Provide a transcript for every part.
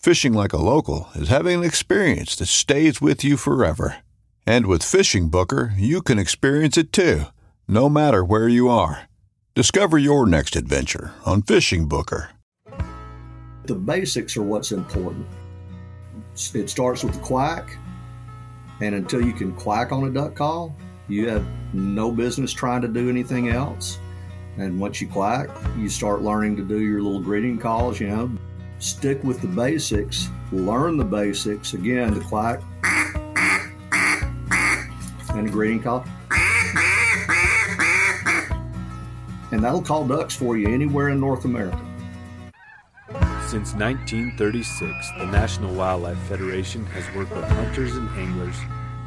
Fishing like a local is having an experience that stays with you forever. And with Fishing Booker, you can experience it too, no matter where you are. Discover your next adventure on Fishing Booker. The basics are what's important. It starts with the quack, and until you can quack on a duck call, you have no business trying to do anything else. And once you quack, you start learning to do your little greeting calls, you know. Stick with the basics, learn the basics. Again, the quack and the greeting call. And that'll call ducks for you anywhere in North America. Since 1936, the National Wildlife Federation has worked with hunters and anglers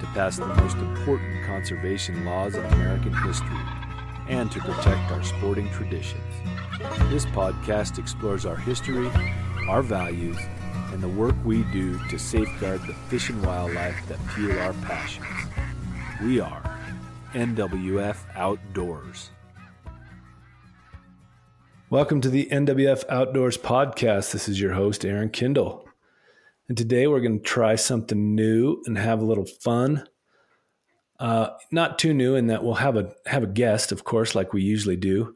to pass the most important conservation laws in American history and to protect our sporting traditions. This podcast explores our history, our values, and the work we do to safeguard the fish and wildlife that fuel our passions. We are NWF Outdoors. Welcome to the NWF Outdoors podcast. This is your host, Aaron Kindle. And today we're going to try something new and have a little fun. Uh, not too new in that we'll have a have a guest, of course, like we usually do,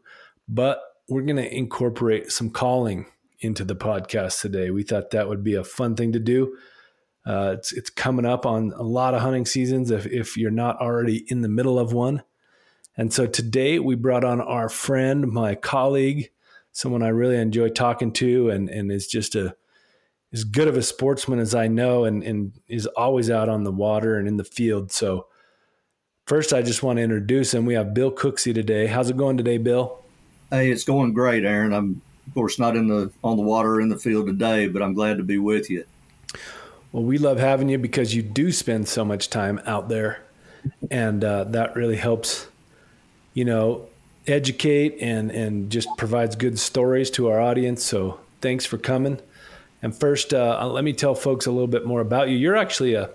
but we're going to incorporate some calling into the podcast today. We thought that would be a fun thing to do. Uh, it's it's coming up on a lot of hunting seasons if if you're not already in the middle of one. And so today we brought on our friend, my colleague, someone I really enjoy talking to, and and is just a as good of a sportsman as I know, and and is always out on the water and in the field. So first, I just want to introduce him. We have Bill Cooksey today. How's it going today, Bill? Hey, it's going great, Aaron. I'm of course not in the on the water in the field today, but I'm glad to be with you. Well, we love having you because you do spend so much time out there, and uh, that really helps. You know, educate and and just provides good stories to our audience. So thanks for coming. And first, uh, let me tell folks a little bit more about you. You're actually a,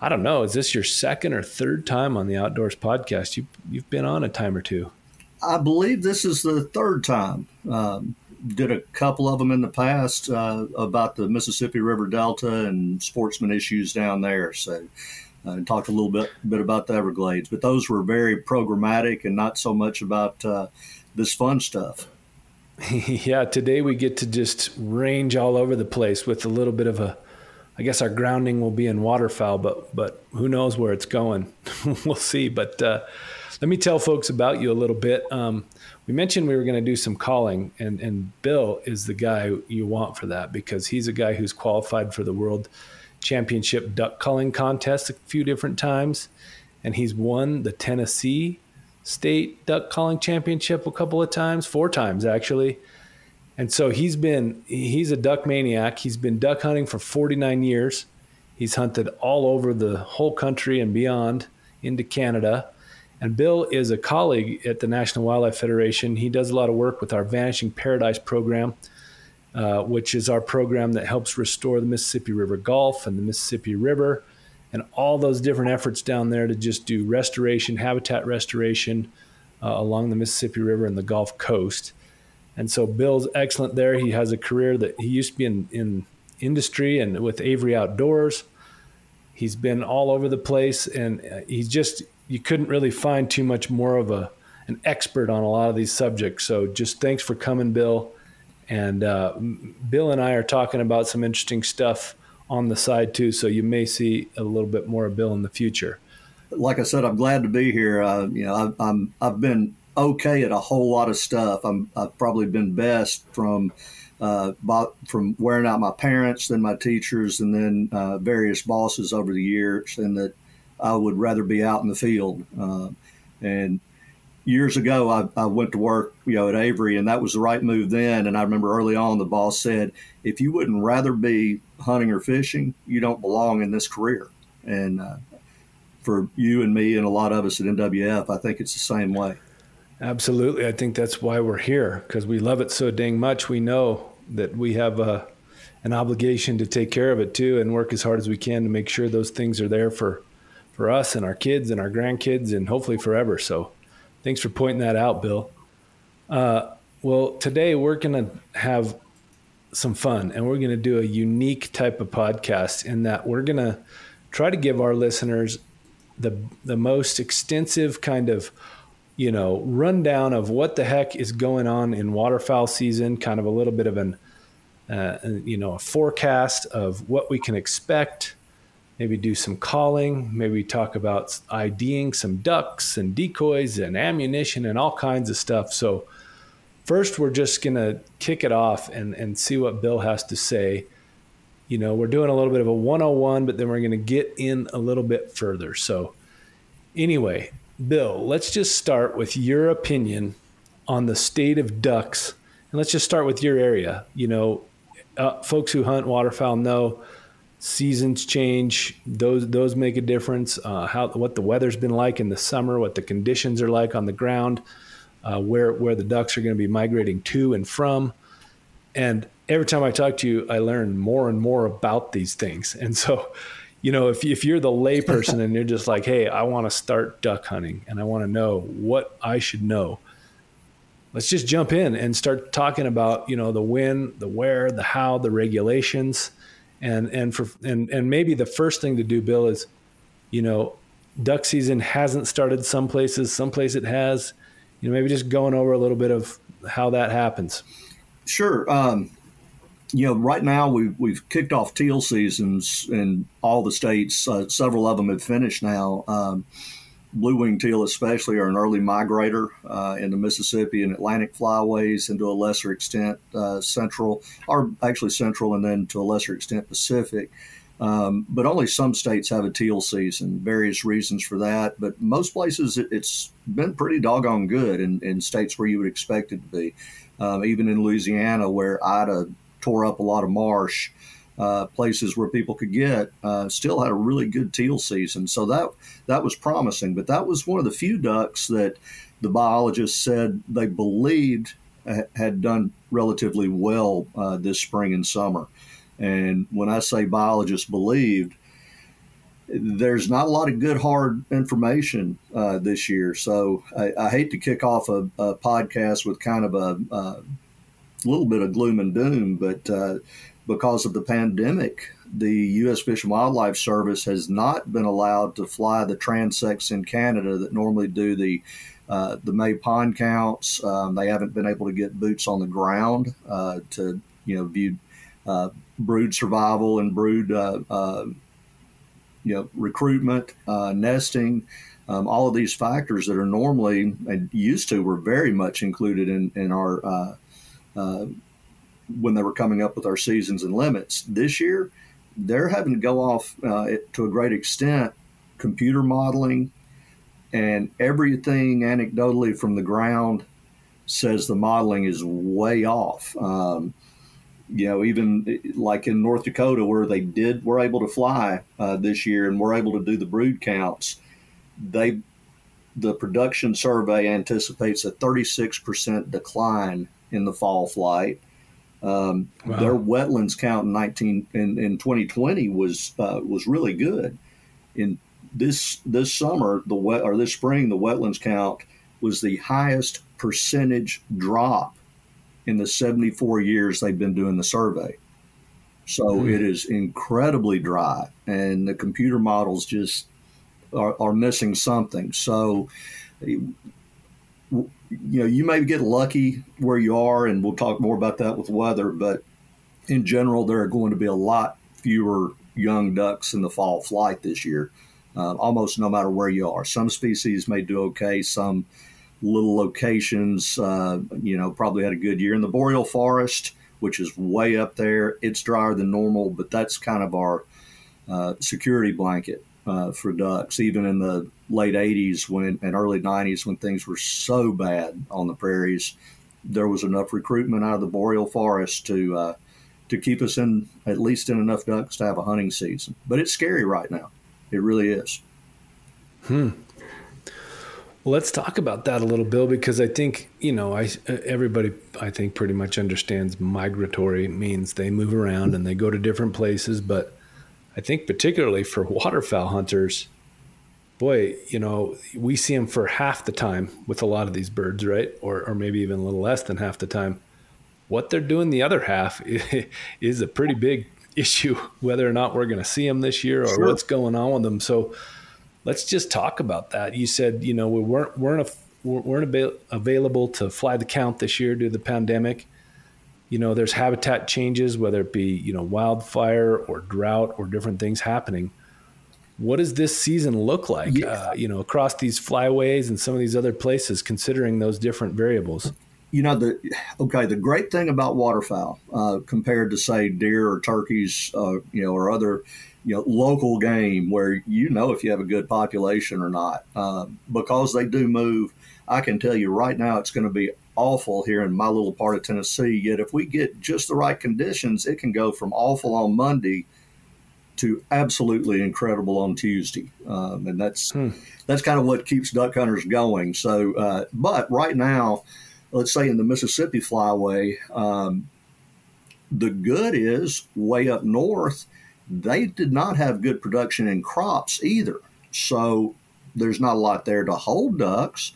I don't know, is this your second or third time on the Outdoors podcast? You you've been on a time or two. I believe this is the third time. Um, did a couple of them in the past uh, about the Mississippi River Delta and sportsman issues down there. So, uh, talked a little bit bit about the Everglades, but those were very programmatic and not so much about uh, this fun stuff. yeah, today we get to just range all over the place with a little bit of a. I guess our grounding will be in waterfowl, but but who knows where it's going? we'll see. But uh, let me tell folks about you a little bit. Um, we mentioned we were going to do some calling, and and Bill is the guy you want for that because he's a guy who's qualified for the World Championship duck calling contest a few different times, and he's won the Tennessee State Duck Calling Championship a couple of times, four times actually. And so he's been he's a duck maniac. He's been duck hunting for 49 years. He's hunted all over the whole country and beyond into Canada. And Bill is a colleague at the National Wildlife Federation. He does a lot of work with our Vanishing Paradise program, uh, which is our program that helps restore the Mississippi River Gulf and the Mississippi River and all those different efforts down there to just do restoration, habitat restoration uh, along the Mississippi River and the Gulf Coast. And so Bill's excellent there. He has a career that he used to be in, in industry and with Avery Outdoors. He's been all over the place, and uh, he's just you couldn't really find too much more of a an expert on a lot of these subjects. So just thanks for coming, Bill. And uh, Bill and I are talking about some interesting stuff on the side too. So you may see a little bit more of Bill in the future. Like I said, I'm glad to be here. Uh, you know, I've, I'm I've been okay at a whole lot of stuff. I'm I've probably been best from. Uh, from wearing out my parents, then my teachers, and then uh, various bosses over the years, and that I would rather be out in the field. Uh, and years ago, I, I, went to work, you know, at Avery, and that was the right move then. And I remember early on, the boss said, "If you wouldn't rather be hunting or fishing, you don't belong in this career." And uh, for you and me and a lot of us at NWF, I think it's the same way. Absolutely, I think that's why we're here because we love it so dang much. We know that we have a, uh, an obligation to take care of it too, and work as hard as we can to make sure those things are there for for us and our kids and our grandkids and hopefully forever. So Thanks for pointing that out, Bill. Uh, well, today we're going to have some fun and we're going to do a unique type of podcast in that we're going to try to give our listeners the the most extensive kind of you know rundown of what the heck is going on in waterfowl season kind of a little bit of an uh, you know a forecast of what we can expect maybe do some calling, maybe talk about IDing some ducks and decoys and ammunition and all kinds of stuff. So, first, we're just going to kick it off and, and see what Bill has to say. You know, we're doing a little bit of a 101, but then we're going to get in a little bit further. So, anyway, Bill, let's just start with your opinion on the state of ducks. And let's just start with your area. You know, uh, folks who hunt waterfowl know seasons change those those make a difference uh, how what the weather's been like in the summer what the conditions are like on the ground uh, where where the ducks are going to be migrating to and from. And every time I talk to you I learn more and more about these things. And so you know if, if you're the layperson and you're just like hey I want to start duck hunting and I want to know what I should know let's just jump in and start talking about you know the when the where the how the regulations and and for and and maybe the first thing to do, Bill, is you know duck season hasn't started some places, some place it has. You know, maybe just going over a little bit of how that happens. Sure. Um, you know, right now we've we've kicked off teal seasons in all the states. Uh, several of them have finished now. Um, blue wing teal, especially, are an early migrator uh, in the Mississippi and Atlantic flyways, and to a lesser extent uh, central, or actually central, and then to a lesser extent Pacific. Um, but only some states have a teal season. Various reasons for that, but most places it, has been pretty doggone good in, in, states where you would expect it to be. Um, even in Louisiana, where Ida tore up a lot of marsh uh, places where people could get, uh, still had a really good teal season. So that that was promising. But that was one of the few ducks that the biologists said they believed had done relatively well uh, this spring and summer. And when I say biologists believed, there's not a lot of good hard information uh, this year. So I, I, hate to kick off a, a podcast with kind of a, a, little bit of gloom and doom, but uh, because of the pandemic, the U.S. Fish and Wildlife Service has not been allowed to fly the transects in Canada that normally do the uh, the May pond counts. Um, they haven't been able to get boots on the ground uh, to you know view uh, brood survival and brood uh, uh, you know recruitment, uh, nesting. Um, all of these factors that are normally and used to were very much included in in our when they were coming up with our seasons and limits. This year, they're having to go off uh, to a great extent computer modeling and everything anecdotally from the ground says the modeling is way off. Um, you know, even like in North Dakota, where they did were able to fly uh, this year and were able to do the brood counts, they the production survey anticipates a 36% decline in the fall flight um, wow. Their wetlands count in 19 in, in 2020 was uh, was really good, in this this summer the wet or this spring the wetlands count was the highest percentage drop in the 74 years they've been doing the survey. So mm. it is incredibly dry, and the computer models just are, are missing something. So, you know, you may get lucky where you are, and we'll talk more about that with weather, but in general, there are going to be a lot fewer young ducks in the fall flight this year, uh, almost no matter where you are. Some species may do okay, some little locations, uh, you know, probably had a good year. In the boreal forest, which is way up there, it's drier than normal, but that's kind of our uh, security blanket uh, for ducks. Even in the late 80s when and early 90s when things were so bad on the prairies, there was enough recruitment out of the boreal forest to uh, to keep us in at least in enough ducks to have a hunting season. But it's scary right now. It really is. Hmm. Well, let's talk about that a little, Bill, because I think you know, I everybody I think pretty much understands migratory means they move around and they go to different places. But I think particularly for waterfowl hunters, boy, you know, we see them for half the time with a lot of these birds, right? Or or maybe even a little less than half the time. What they're doing the other half is a pretty big issue, whether or not we're going to see them this year or sure. what's going on with them. So let's just talk about that. You said you know we weren't weren't a, weren't available to fly the count this year due to the pandemic. You know, there's habitat changes, whether it be you know wildfire or drought or different things happening. What does this season look like? Yeah. Uh, you know, across these flyways and some of these other places, considering those different variables. You know the okay. The great thing about waterfowl uh, compared to say deer or turkeys, uh, you know, or other you know local game where you know if you have a good population or not uh, because they do move i can tell you right now it's going to be awful here in my little part of tennessee yet if we get just the right conditions it can go from awful on monday to absolutely incredible on tuesday um, and that's hmm. that's kind of what keeps duck hunters going so uh, but right now let's say in the mississippi flyway um, the good is way up north they did not have good production in crops either. So there's not a lot there to hold ducks.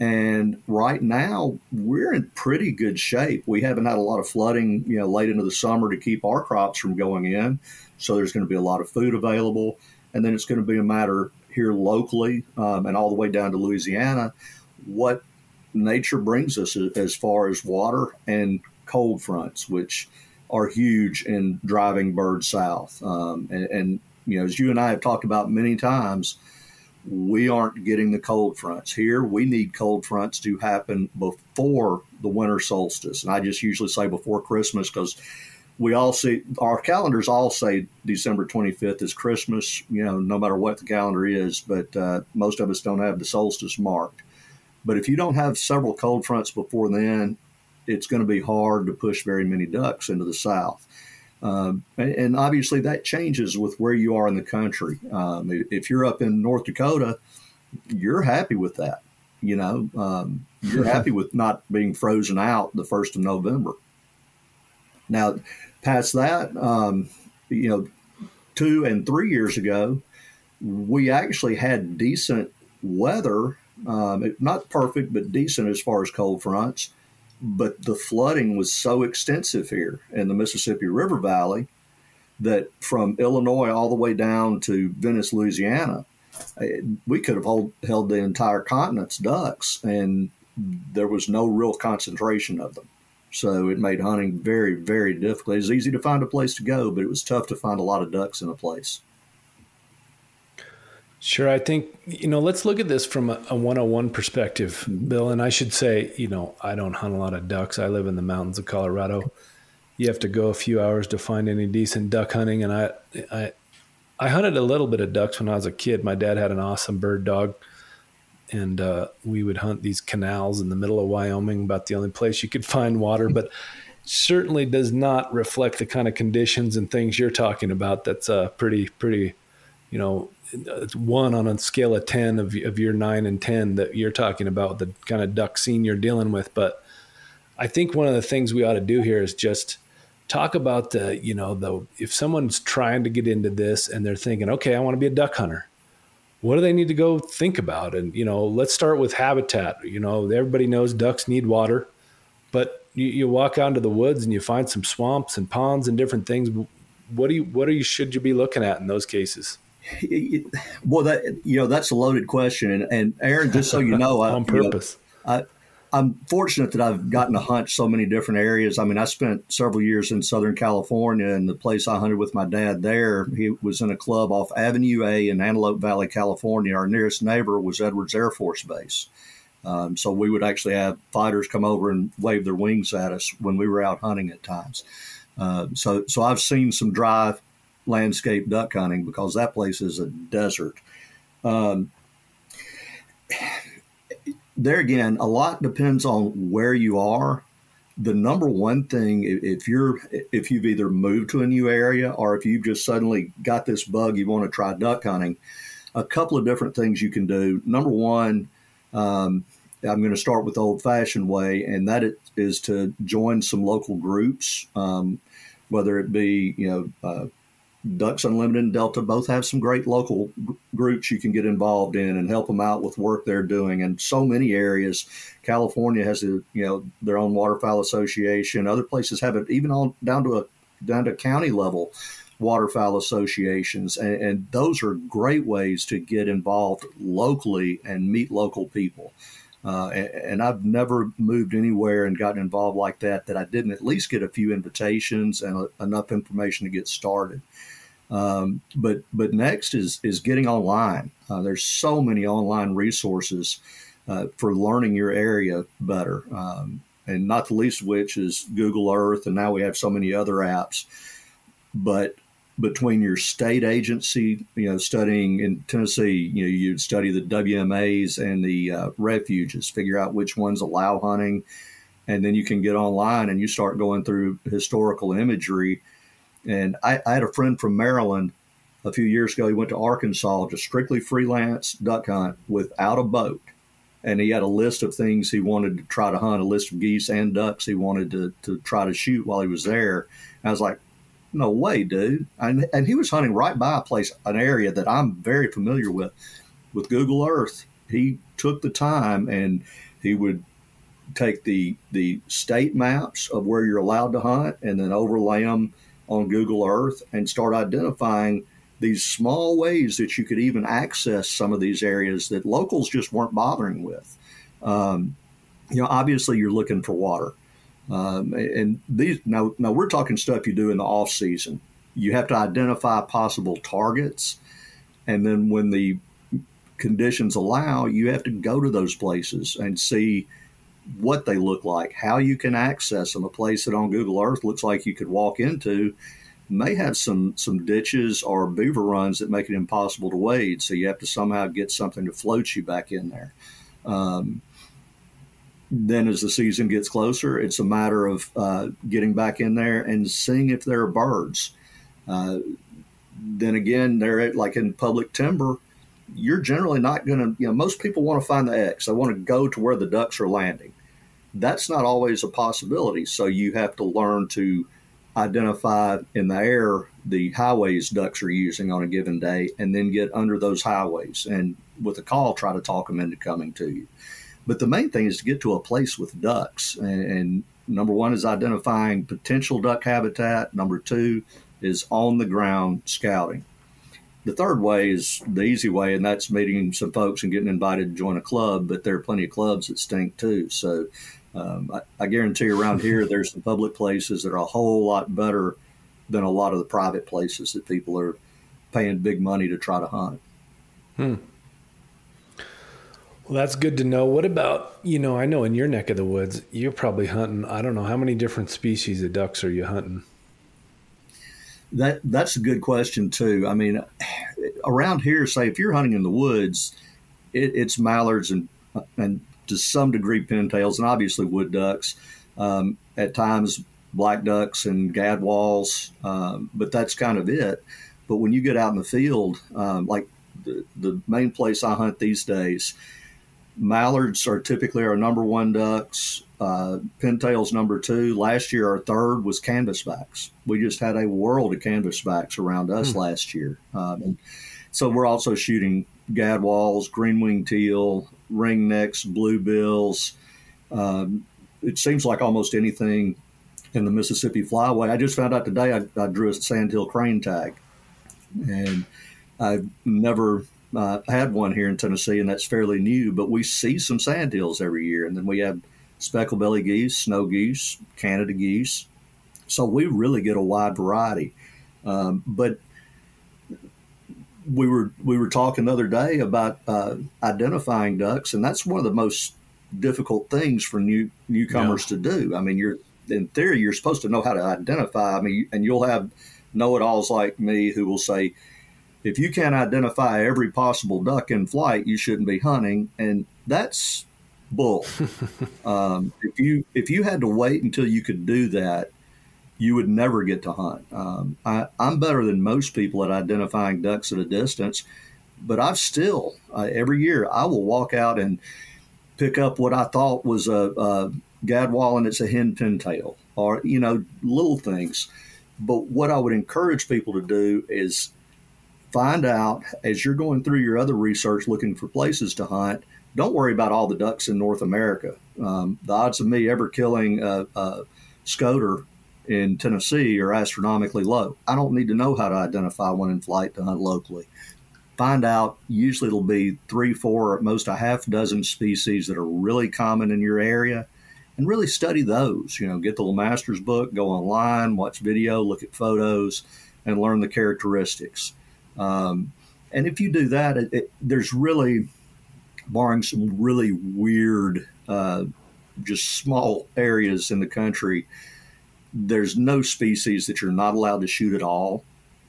And right now, we're in pretty good shape. We haven't had a lot of flooding, you know, late into the summer to keep our crops from going in. So there's going to be a lot of food available. And then it's going to be a matter here locally um, and all the way down to Louisiana what nature brings us as far as water and cold fronts, which are huge in driving birds south. Um, and, and, you know, as you and I have talked about many times, we aren't getting the cold fronts here. We need cold fronts to happen before the winter solstice, and I just usually say before Christmas because we all see our calendars all say December 25th is Christmas. You know, no matter what the calendar is, but uh, most of us don't have the solstice marked. But if you don't have several cold fronts before then, it's going to be hard to push very many ducks into the south. Um, and, obviously that changes with where you are in the country. Um, if you're up in North Dakota, you're happy with that. You know, um, you're happy with not being frozen out the first of November. Now, past that, um, you know, two and three years ago, we actually had decent weather, um, not perfect, but decent as far as cold fronts but the flooding was so extensive here in the Mississippi River Valley that from Illinois all the way down to Venice, Louisiana, eh, we could have hold, held the entire continent's ducks, and there was no real concentration of them. So it made hunting very, very difficult. It was easy to find a place to go, but it was tough to find a lot of ducks in a place. Sure. I think, you know, let's look at this from a, a 101 perspective, Bill. And I should say, you know, I don't hunt a lot of ducks. I live in the mountains of Colorado. You have to go a few hours to find any decent duck hunting. And I, I, I hunted a little bit of ducks when I was a kid. My dad had an awesome bird dog. And uh, we would hunt these canals in the middle of Wyoming, about the only place you could find water. But certainly does not reflect the kind of conditions and things you're talking about. That's uh, pretty, pretty, you know, one on a scale of 10 of, of your nine and 10 that you're talking about the kind of duck scene you're dealing with. But I think one of the things we ought to do here is just talk about the, you know, the, if someone's trying to get into this and they're thinking, okay, I want to be a duck hunter. what do they need to go think about? And you know, let's start with habitat. You know, everybody knows ducks need water, but you, you walk out into the woods and you find some swamps and ponds and different things. What do you what do you should you be looking at in those cases? Well, that you know that's a loaded question, and, and Aaron, just so you know, on purpose. You know, I, I'm fortunate that I've gotten to hunt so many different areas. I mean, I spent several years in Southern California, and the place I hunted with my dad there, he was in a club off Avenue A in Antelope Valley, California. Our nearest neighbor was Edwards Air Force Base. Um, so we would actually have fighters come over and wave their wings at us when we were out hunting at times. Uh, so, so I've seen some dry landscape duck hunting because that place is a desert. Um, there again, a lot depends on where you are. The number one thing, if you're if you've either moved to a new area or if you've just suddenly got this bug, you want to try duck hunting. A couple of different things you can do. Number one, um, I'm going to start with the old fashioned way, and that is to join some local groups, um, whether it be you know uh, Ducks Unlimited and Delta both have some great local g- groups you can get involved in and help them out with work they're doing. And so many areas, California has a you know their own waterfowl association. Other places have it even on down to a down to county level waterfowl associations, and, and those are great ways to get involved locally and meet local people. Uh, and, and, I've never moved anywhere and gotten involved like that that I didn't at least get a few invitations and a, enough information to get started. Um, but but next is is getting online. Uh, there's so many online resources uh, for learning your area better, um, and not the least of which is Google Earth, and now we have so many other apps. But between your state agency, you know, studying in Tennessee, you know, you'd study the WMAs and the uh, refuges, figure out which ones allow hunting, and then you can get online and you start going through historical imagery and I, I, had a friend from Maryland a few years ago. He went to Arkansas to strictly freelance duck hunt without a boat. And he had a list of things he wanted to try to hunt, a list of geese and ducks he wanted to, to try to shoot while he was there. And I was like, no way, dude. And, and he was hunting right by a place, an area that I'm very familiar with, with Google Earth. He took the time and he would take the the state maps of where you're allowed to hunt and then overlay them on Google Earth and start identifying these small ways that you could even access some of these areas that locals just weren't bothering with. Um, you know, obviously you're looking for water. Um, and these now, now we're talking stuff you do in the off season. You have to identify possible targets, and then when the conditions allow, you have to go to those places and see what they look like, how you can access them. A place that on Google Earth looks like you could walk into may have some some ditches or beaver runs that make it impossible to wade. So you have to somehow get something to float you back in there. Um, then, as the season gets closer, it's a matter of uh, getting back in there and seeing if there are birds. Uh, then again, they're like in public timber you're generally not going to, you know, most people want to find the X. They want to go to where the ducks are landing. That's not always a possibility. So you have to learn to identify in the air the highways ducks are using on a given day and then get under those highways and with a call try to talk them into coming to you. But the main thing is to get to a place with ducks. And, and number one is identifying potential duck habitat. Number two is on the ground scouting. The third way is the easy way, and that's meeting some folks and getting invited to join a club. But there are plenty of clubs that stink too. So um, I, I, guarantee around here there's some public places that are a whole lot better than a lot of the private places that people are paying big money to try to hunt. Hmm. Well, that's good to know. What about, you know, I know in your neck of the woods, you're probably hunting, I don't know, how many different species of ducks are you hunting? That that's a good question too. I mean, around here, say if you're hunting in the woods, it, it's mallards and and to some degree pintails and obviously wood ducks. Um, at times black ducks and gadwalls, um, but that's kind of it. But when you get out in the field, um, like the, the main place I hunt these days, mallards are typically our number one ducks. Uh, pintails number two. Last year, our third was canvasbacks. We just had a world of canvasbacks around us hmm. last year. Um, and so we're also shooting gadwalls, green-winged teal, ringnecks, bluebills. Um, it seems like almost anything in the Mississippi Flyway. I just found out today I, I drew a sandhill crane tag, and I've never uh, had one here in Tennessee, and that's fairly new. But we see some sandhills every year, and then we have speckled belly geese, snow geese, Canada geese. So we really get a wide variety. Um, but we were we were talking the other day about uh, identifying ducks, and that's one of the most difficult things for new newcomers yeah. to do. I mean, you're in theory you're supposed to know how to identify. I mean, and you'll have know-it-alls like me who will say, if you can't identify every possible duck in flight, you shouldn't be hunting, and that's bull. um, if you if you had to wait until you could do that, you would never get to hunt. Um, I, am better than most people at identifying ducks at a distance, but I've still uh, every year I will walk out and pick up what I thought was a, a gadwall and it's a hen pintail, or you know little things. But what I would encourage people to do is find out as you're going through your other research looking for places to hunt. Don't worry about all the ducks in North America. Um, the odds of me ever killing a, a scoter in Tennessee are astronomically low. I don't need to know how to identify one in flight to hunt locally. Find out, usually it'll be three, four, at most a half dozen species that are really common in your area and really study those. You know, get the little Masters book, go online, watch video, look at photos, and learn the characteristics. Um, and if you do that, it, it, there's really, barring some really weird, uh, just small areas in the country, there's no species that you're not allowed to shoot at all.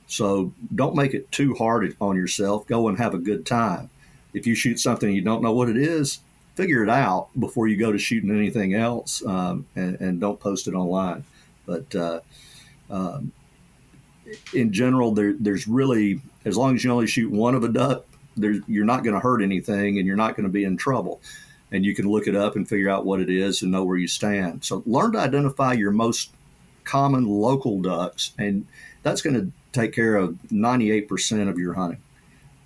So don't make it too hard on yourself. Go and have a good time. If you shoot something you don't know what it is, figure it out before you go to shooting anything else, um, and, and, don't post it online. But uh, um, in general, there, there's really as long as you only shoot one of a duck, you're not going to hurt anything, and you're not going to be in trouble. And you can look it up and figure out what it is and know where you stand. So learn to identify your most common local ducks, and that's going to take care of 98% of your hunting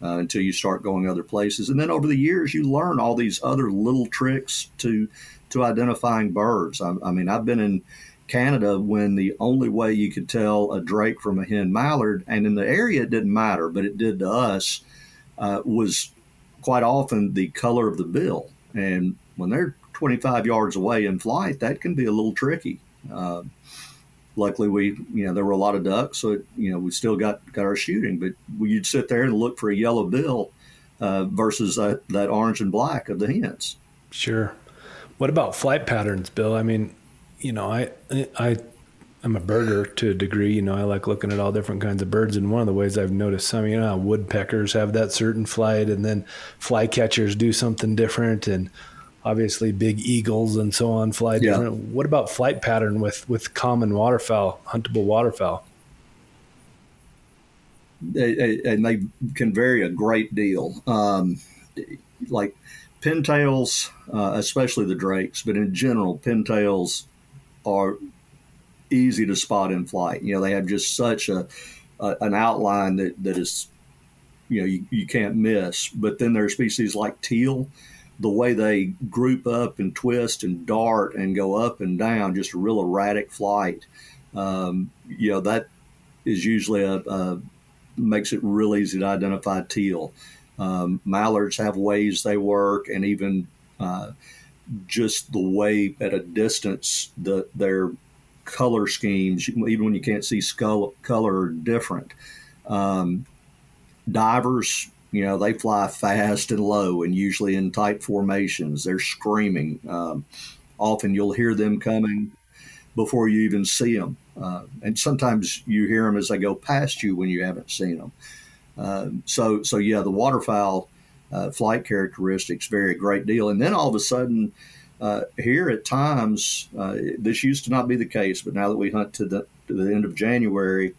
uh, until you start going other places. And then over the years, you learn all these other little tricks to to identifying birds. I, I mean, I've been in Canada when the only way you could tell a drake from a hen mallard, and in the area it didn't matter, but it did to us, uh, was quite often the color of the bill. And when they're 25 yards away in flight, that can be a little tricky. Uh, luckily we you know there were a lot of ducks so you know we still got got our shooting but you'd sit there and look for a yellow bill uh, versus that, that orange and black of the hens. Sure. What about flight patterns bill? I mean you know i i i'm a birder to a degree you know i like looking at all different kinds of birds and one of the ways i've noticed some you know woodpeckers have that certain flight and then flycatchers do something different and obviously big eagles and so on fly yeah. different. What about flight pattern with with common waterfowl, huntable waterfowl? They, and they can vary a great deal. Um, like pintails, uh, especially the drakes, but in general, pintails are easy to spot in flight. You know, they have just such a, a an outline that, that is, you know, you, you can't miss. But then there are species like teal the way they group up and twist and dart and go up and down, just a real erratic flight. Um, you know, that is usually a, a, makes it real easy to identify teal. Um, mallards have ways they work, and even uh, just the way at a distance the, their color schemes, even when you can't see skull, color, are different. Um, divers you know, they fly fast and low and usually in tight formations. They're screaming. Um, often you'll hear them coming before you even see them. Uh, and sometimes you hear them as they go past you when you haven't seen them. Uh, so, so yeah, the waterfowl uh, flight characteristics vary a great deal. And then all of a sudden, uh, here at times, uh, this used to not be the case, but now that we hunt to the, to the end of January,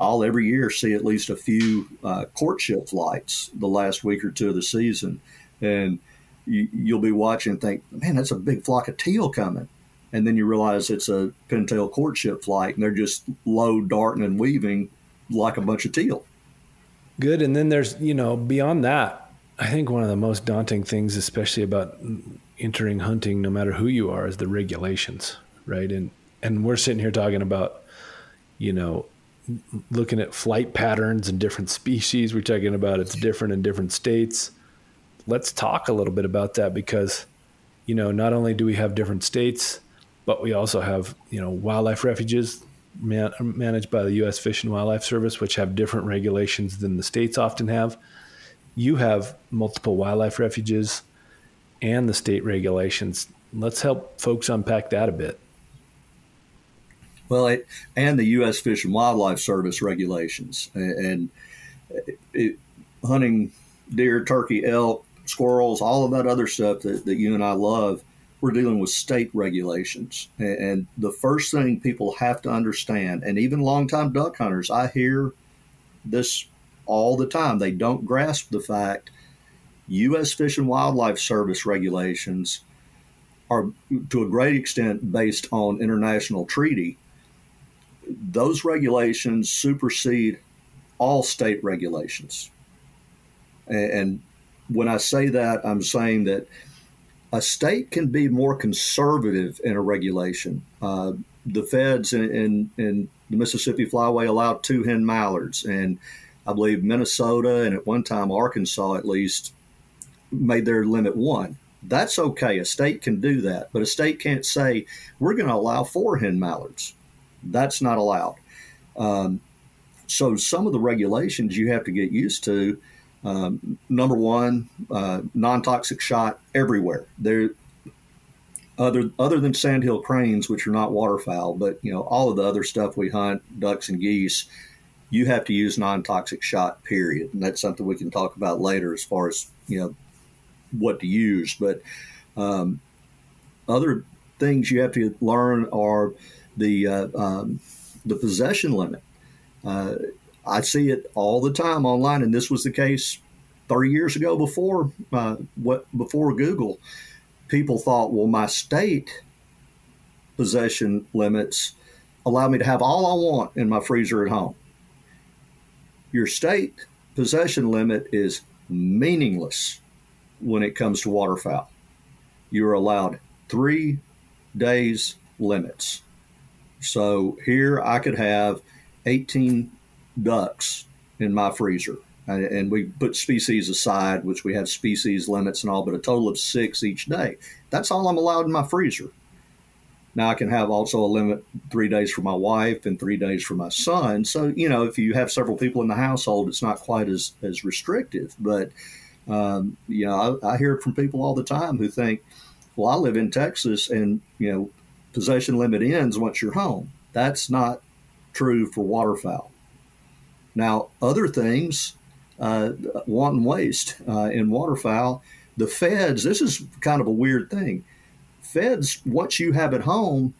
I'll every year see at least a few uh, courtship flights the last week or two of the season, and you, will be watching and think, man, that's a big flock of teal coming, and then you realize it's a pintail courtship flight, and they're just low darting and weaving like a bunch of teal. Good, and then there's you know beyond that, I think one of the most daunting things, especially about entering hunting, no matter who you are, is the regulations, right? And and we're sitting here talking about, you know, looking at flight patterns and different species. We're talking about it's different in different states. Let's talk a little bit about that because, you know, not only do we have different states, but we also have you know wildlife refuges man, managed by the U.S. Fish and Wildlife Service, which have different regulations than the states often have you have multiple wildlife refuges and the state regulations. Let's help folks unpack that a bit. Well, it, and the U.S. Fish and Wildlife Service regulations, and it, hunting deer, turkey, elk, squirrels, all of that other stuff that, that you and I love, we're dealing with state regulations. And the first thing people have to understand, and even longtime duck hunters, I hear this all the time. They don't grasp the fact U.S. Fish and Wildlife Service regulations are to a great extent based on international treaty. Those regulations supersede all state regulations. And when I say that, I'm saying that a state can be more conservative in a regulation. Uh, the feds in, in, in, the Mississippi Flyway allowed two hen mallards, and I believe Minnesota and at one time Arkansas at least made their limit one. That's okay. A state can do that, but a state can't say we're going to allow four hen mallards. That's not allowed. Um, so some of the regulations you have to get used to. Um, number one, uh, non-toxic shot everywhere. There, other other than sandhill cranes, which are not waterfowl, but you know all of the other stuff we hunt, ducks and geese you have to use non-toxic shot period and that's something we can talk about later as far as you know what to use but um, other things you have to learn are the uh, um, the possession limit uh, I see it all the time online and this was the case 30 years ago before uh, what before Google people thought well my state possession limits allow me to have all I want in my freezer at home your state possession limit is meaningless when it comes to waterfowl. You are allowed three days limits. So here I could have 18 ducks in my freezer. And we put species aside, which we have species limits and all, but a total of six each day. That's all I'm allowed in my freezer. Now I can have also a limit three days for my wife and three days for my son. So you know, if you have several people in the household, it's not quite as as restrictive. But um, you know, I, I hear from people all the time who think, "Well, I live in Texas, and you know, possession limit ends once you're home." That's not true for waterfowl. Now, other things, uh, wanton waste uh, in waterfowl, the feds. This is kind of a weird thing feds, once you have it home,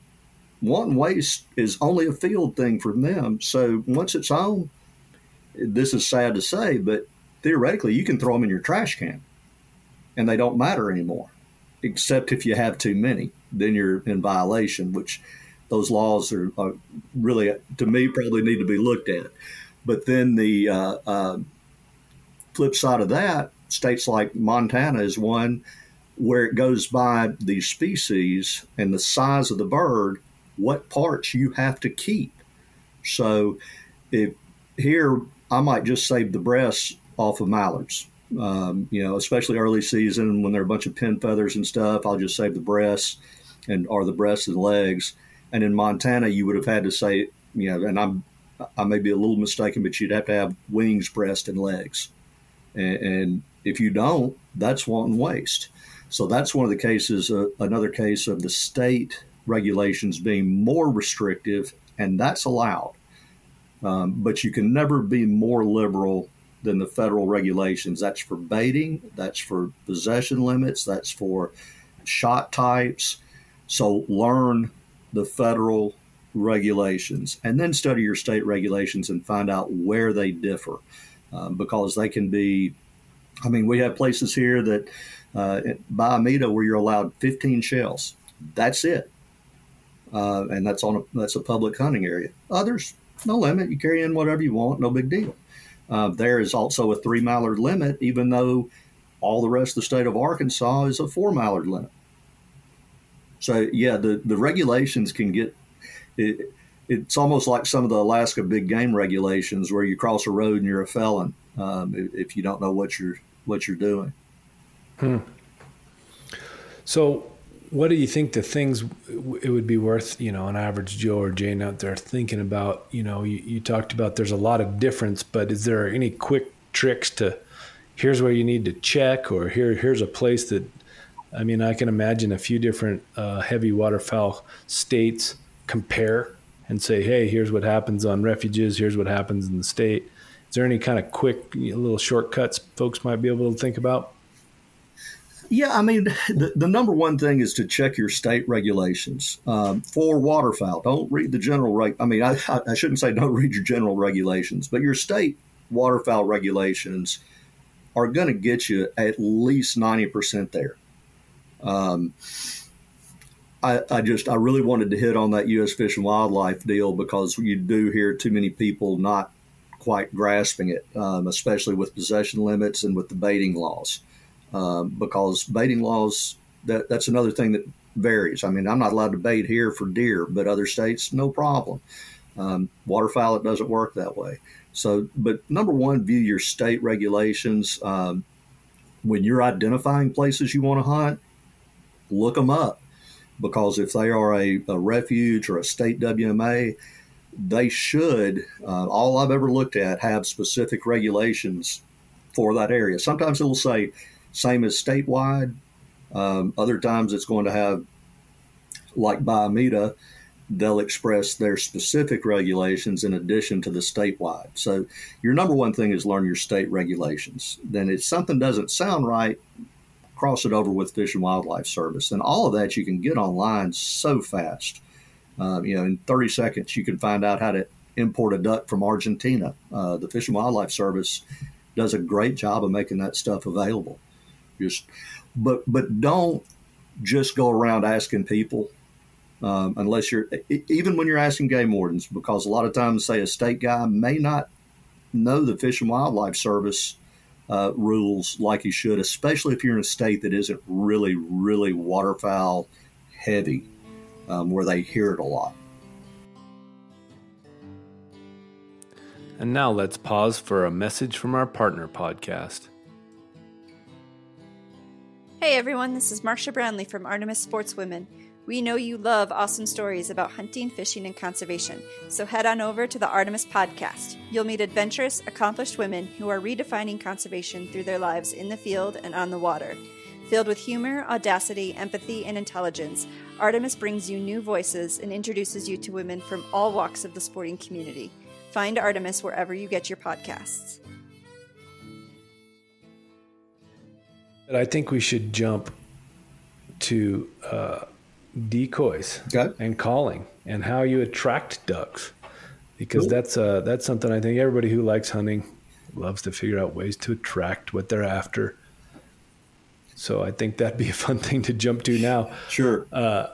wanton waste is only a field thing for them. So once it's home, this is sad to say, but theoretically, you can throw them in your trash can and they don't matter anymore, except if you have too many. Then you're in violation, which those laws are, are really, to me, probably need to be looked at. But then the uh, uh, flip side of that, states like Montana is one where it goes by the species and the size of the bird, what parts you have to keep. So, if here I might just save the breasts off of mallards. Um, you know, especially early season when there are a bunch of pin feathers and stuff, I'll just save the breasts and or the breasts and legs. And in Montana, you would have had to say, you know, and I'm I may be a little mistaken, but you'd have to have wings, breast, and legs. And, and if you don't, that's wanton waste. So that's one of the cases, uh, another case of the state regulations being more restrictive, and that's allowed. Um, but you can never be more liberal than the federal regulations. That's for baiting, that's for possession limits, that's for shot types. So learn the federal regulations and then study your state regulations and find out where they differ um, because they can be. I mean, we have places here that uh, Bayou Meto where you're allowed 15 shells. That's it, uh, and that's on a that's a public hunting area. Others, no limit. You carry in whatever you want, no big deal. Uh, there is also a three miler limit, even though all the rest of the state of Arkansas is a four miler limit. So yeah, the, the regulations can get it, it's almost like some of the Alaska big game regulations where you cross a road and you're a felon um, if you don't know what you're what you're doing. Hmm. So, what do you think the things it would be worth, you know, an average Joe or Jane out there thinking about? You know, you, you talked about there's a lot of difference, but is there any quick tricks to here's where you need to check, or here here's a place that I mean, I can imagine a few different uh, heavy waterfowl states compare and say, hey, here's what happens on refuges, here's what happens in the state. Is there any kind of quick you know, little shortcuts folks might be able to think about? Yeah, I mean, the, the number one thing is to check your state regulations um, for waterfowl. Don't read the general reg. I mean, I, I shouldn't say don't read your general regulations, but your state waterfowl regulations are going to get you at least ninety percent there. Um, I, I, just I really wanted to hit on that U.S. Fish and Wildlife deal because you do hear too many people not quite grasping it, um, especially with possession limits and with the baiting laws, um, because baiting laws that that's another thing that varies. I mean, I'm not allowed to bait here for deer, but other states no problem. Um, waterfowl it doesn't work that way. So, but number one, view your state regulations um, when you're identifying places you want to hunt look them up because if they are a, a refuge or a state WMA, they should, uh, all I've ever looked at, have specific regulations for that area. Sometimes it'll say same as statewide. Um, other times it's going to have, like by they'll express their specific regulations in addition to the statewide. So your number one thing is learn your state regulations. Then if something doesn't sound right, cross it over with Fish and Wildlife Service. And all of that you can get online so fast. Uh, you know, in 30 seconds, you can find out how to import a duck from Argentina. Uh, the Fish and Wildlife Service does a great job of making that stuff available. Just, but but don't just go around asking people um, unless you're even when you're asking game wardens because a lot of times, say a state guy may not know the Fish and Wildlife Service uh, rules like you should, especially if you're in a state that isn't really, really waterfowl heavy, um, where they hear it a lot. And now let's pause for a message from our partner podcast. Hey everyone, this is Marcia Brownlee from Artemis Sportswomen. We know you love awesome stories about hunting, fishing, and conservation, so head on over to the Artemis Podcast. You'll meet adventurous, accomplished women who are redefining conservation through their lives in the field and on the water. Filled with humor, audacity, empathy, and intelligence, Artemis brings you new voices and introduces you to women from all walks of the sporting community. Find Artemis wherever you get your podcasts. I think we should jump to uh, decoys okay. and calling and how you attract ducks because cool. that's uh, that's something I think everybody who likes hunting loves to figure out ways to attract what they're after. So I think that'd be a fun thing to jump to now. Sure. Uh,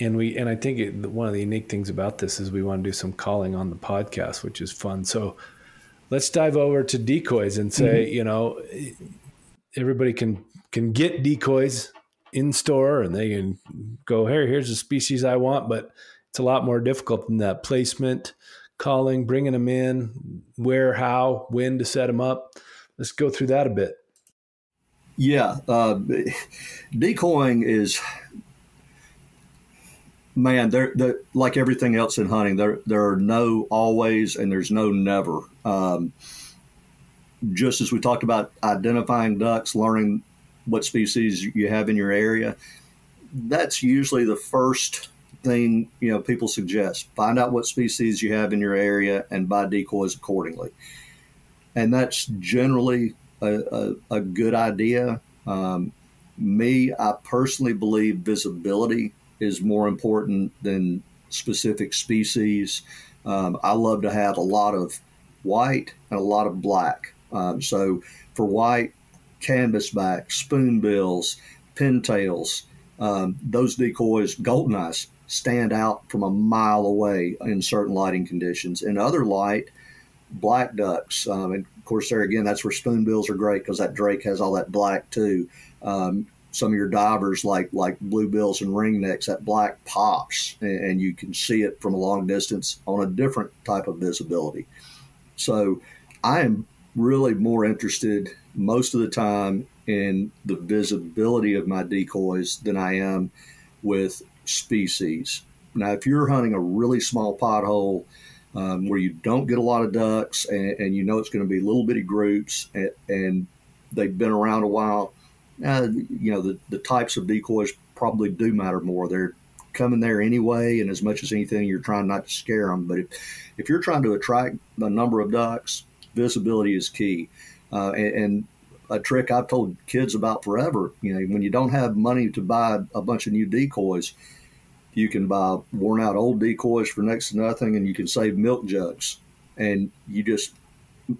and we and I think it, one of the unique things about this is we want to do some calling on the podcast, which is fun. So let's dive over to decoys and say, mm-hmm. you know, everybody can can get decoys in store and they can go, here, here's the species I want, but it's a lot more difficult than that placement, calling, bringing them in, where, how, when to set them up. Let's go through that a bit. Yeah, uh, decoying is man. There, like everything else in hunting, there there are no always and there's no never. Um, just as we talked about identifying ducks, learning what species you have in your area, that's usually the first thing you know people suggest. Find out what species you have in your area and buy decoys accordingly. And that's generally a, a, a good idea. Um, me, I personally believe visibility is more important than specific species. Um, I love to have a lot of white and a lot of black. Um, so for white, canvasback, spoonbills, pintails, um, those decoys, golden eyes, stand out from a mile away in certain lighting conditions. In other light, black ducks, um, and of course, there again, that's where spoonbills are great because that drake has all that black too. Um, some of your divers like like bluebills and ringnecks, that black pops, and, and you can see it from a long distance on a different type of visibility. So, I am really more interested most of the time in the visibility of my decoys than I am with species. Now, if you're hunting a really small pothole um, where you don't get a lot of ducks and, and you know it's going to be little bitty groups and, and they've been around a while, uh, you know, the, the types of decoys probably do matter more. They're coming there anyway, and as much as anything, you're trying not to scare them. But if, if you're trying to attract a number of ducks, visibility is key. Uh, and, and, a trick I've told kids about forever, you know, when you don't have money to buy a bunch of new decoys, you can buy worn out old decoys for next to nothing, and you can save milk jugs. And you just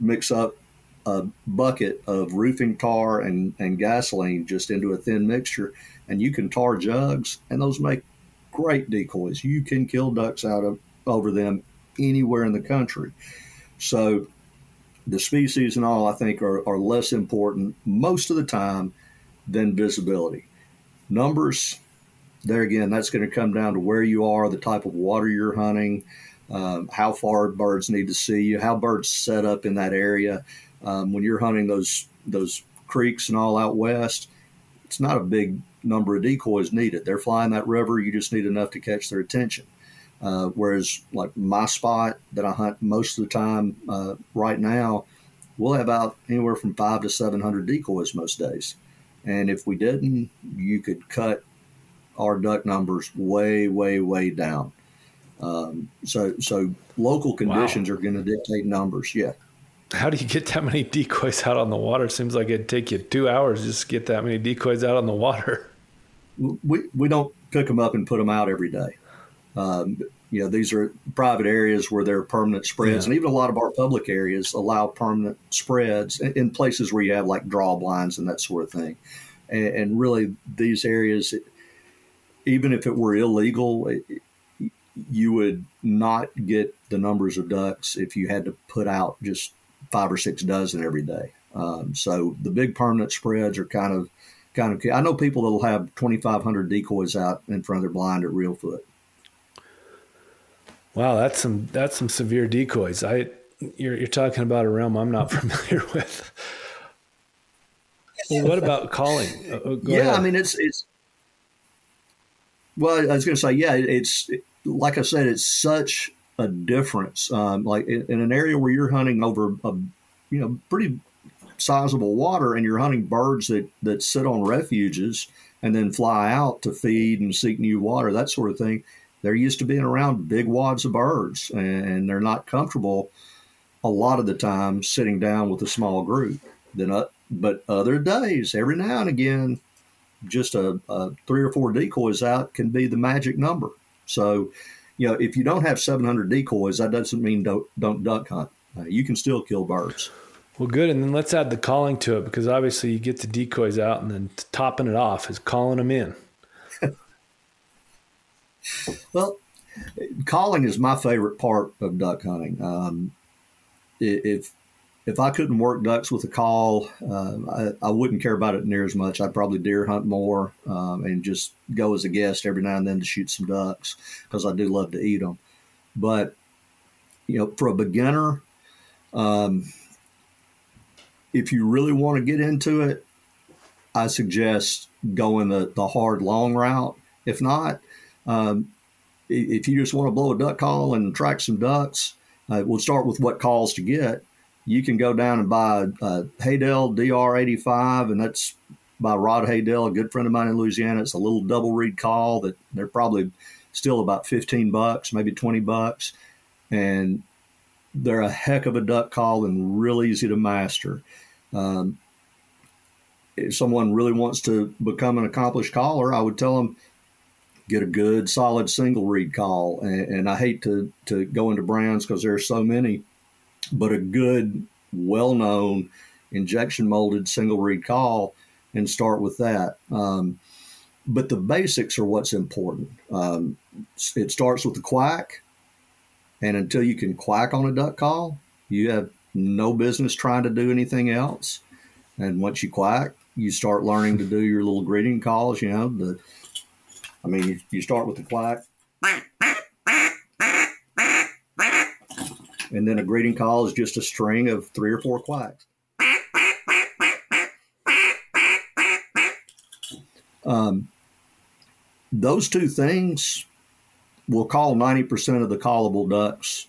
mix up a bucket of roofing tar and, and gasoline just into a thin mixture, and you can tar jugs, and those make great decoys. You can kill ducks out of over them anywhere in the country. So the species and all, I think, are, are less important most of the time than visibility. Numbers, there again, that's going to come down to where you are, the type of water you're hunting, um, how far birds need to see you, how birds set up in that area. Um, when you're hunting those those creeks and all out west, it's not a big number of decoys needed. They're flying that river. You just need enough to catch their attention. Uh, whereas, like my spot that I hunt most of the time uh, right now, we'll have out anywhere from five to seven hundred decoys most days. And if we didn't, you could cut our duck numbers way, way, way down. Um, so, so local conditions wow. are going to dictate numbers. Yeah. How do you get that many decoys out on the water? It seems like it'd take you two hours just to get that many decoys out on the water. We we don't pick them up and put them out every day. Um, you know, these are private areas where there are permanent spreads, yeah. and even a lot of our public areas allow permanent spreads in, in places where you have like draw blinds and that sort of thing. And, and really, these areas, even if it were illegal, it, you would not get the numbers of ducks if you had to put out just five or six dozen every day. Um, so the big permanent spreads are kind of kind of. I know people that'll have 2,500 decoys out in front of their blind at Reelfoot. Wow, that's some that's some severe decoys. I you're you're talking about a realm I'm not familiar with. Well, what about calling? Uh, uh yeah, ahead. I mean it's it's. Well, I was going to say, yeah, it's like I said, it's such a difference. Um, like in, in, an area where you're hunting over a, you know, pretty sizable water, and you're hunting birds that that sit on refuges and then fly out to feed and seek new water, that sort of thing. They're used to being around big wads of birds, and they're not comfortable a lot of the time sitting down with a small group. Then, uh, but other days, every now and again, just a, a three or four decoys out can be the magic number. So you know, if you don't have 700 decoys, that doesn't mean don't, don't duck hunt. Uh, you can still kill birds. Well, good. And then let's add the calling to it because obviously you get the decoys out and then topping it off is calling them in. Well, calling is my favorite part of duck hunting. Um, if if I couldn't work ducks with a call, uh, I, I, wouldn't care about it near as much. I'd probably deer hunt more um, and just go as a guest every now and then to shoot some ducks because I do love to eat them. But you know, for a beginner, um, if you really want to get into it, I suggest going the, the hard long route. If not, um, if you just want to blow a duck call and track some ducks, uh, we'll start with what calls to get you can go down and buy a Haydel DR85, and that's by Rod Haydel, a good friend of mine in Louisiana. It's a little double reed call that they're probably still about 15 bucks, maybe 20 bucks. And they're a heck of a duck call and real easy to master. Um, if someone really wants to become an accomplished caller, I would tell them get a good, solid single reed call. And, and I hate to, to go into brands because there are so many but a good, well known injection molded single reed call and start with that. Um, but the basics are what's important. Um, it starts with the quack, and until you can quack on a duck call, you have no business trying to do anything else. And once you quack, you start learning to do your little greeting calls. You know, the I mean, you, you start with the quack, and then a greeting call is just a string of three or four quacks. Um, those two things will call 90% of the callable ducks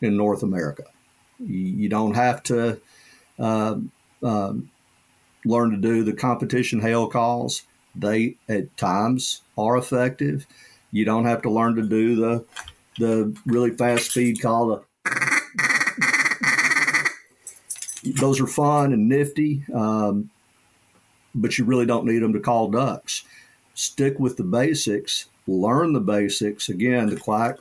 in North America. You, don't have to uh, um, learn to do the competition hail calls. They at times are effective. You don't have to learn to do the the really fast speed call. The those are fun and nifty, um, but you really don't need them to call ducks. Stick with the basics. Learn the basics. Again, the quack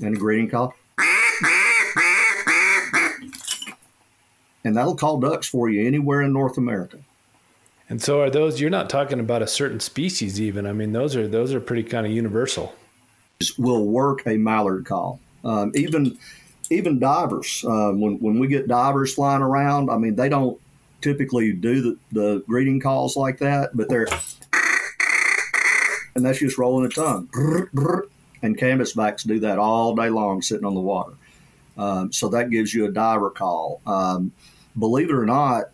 and a greeting call. And that'll call ducks for you anywhere in North America. And so are those you're not talking about a certain species even. I mean those are those are pretty kind of universal. Will work a mallard call. Um, even even divers, uh, when, when we get divers flying around, I mean, they don't typically do the, the greeting calls like that, but they're, and that's just rolling the tongue. And canvasbacks do that all day long sitting on the water. Um, so that gives you a diver call. Um, believe it or not,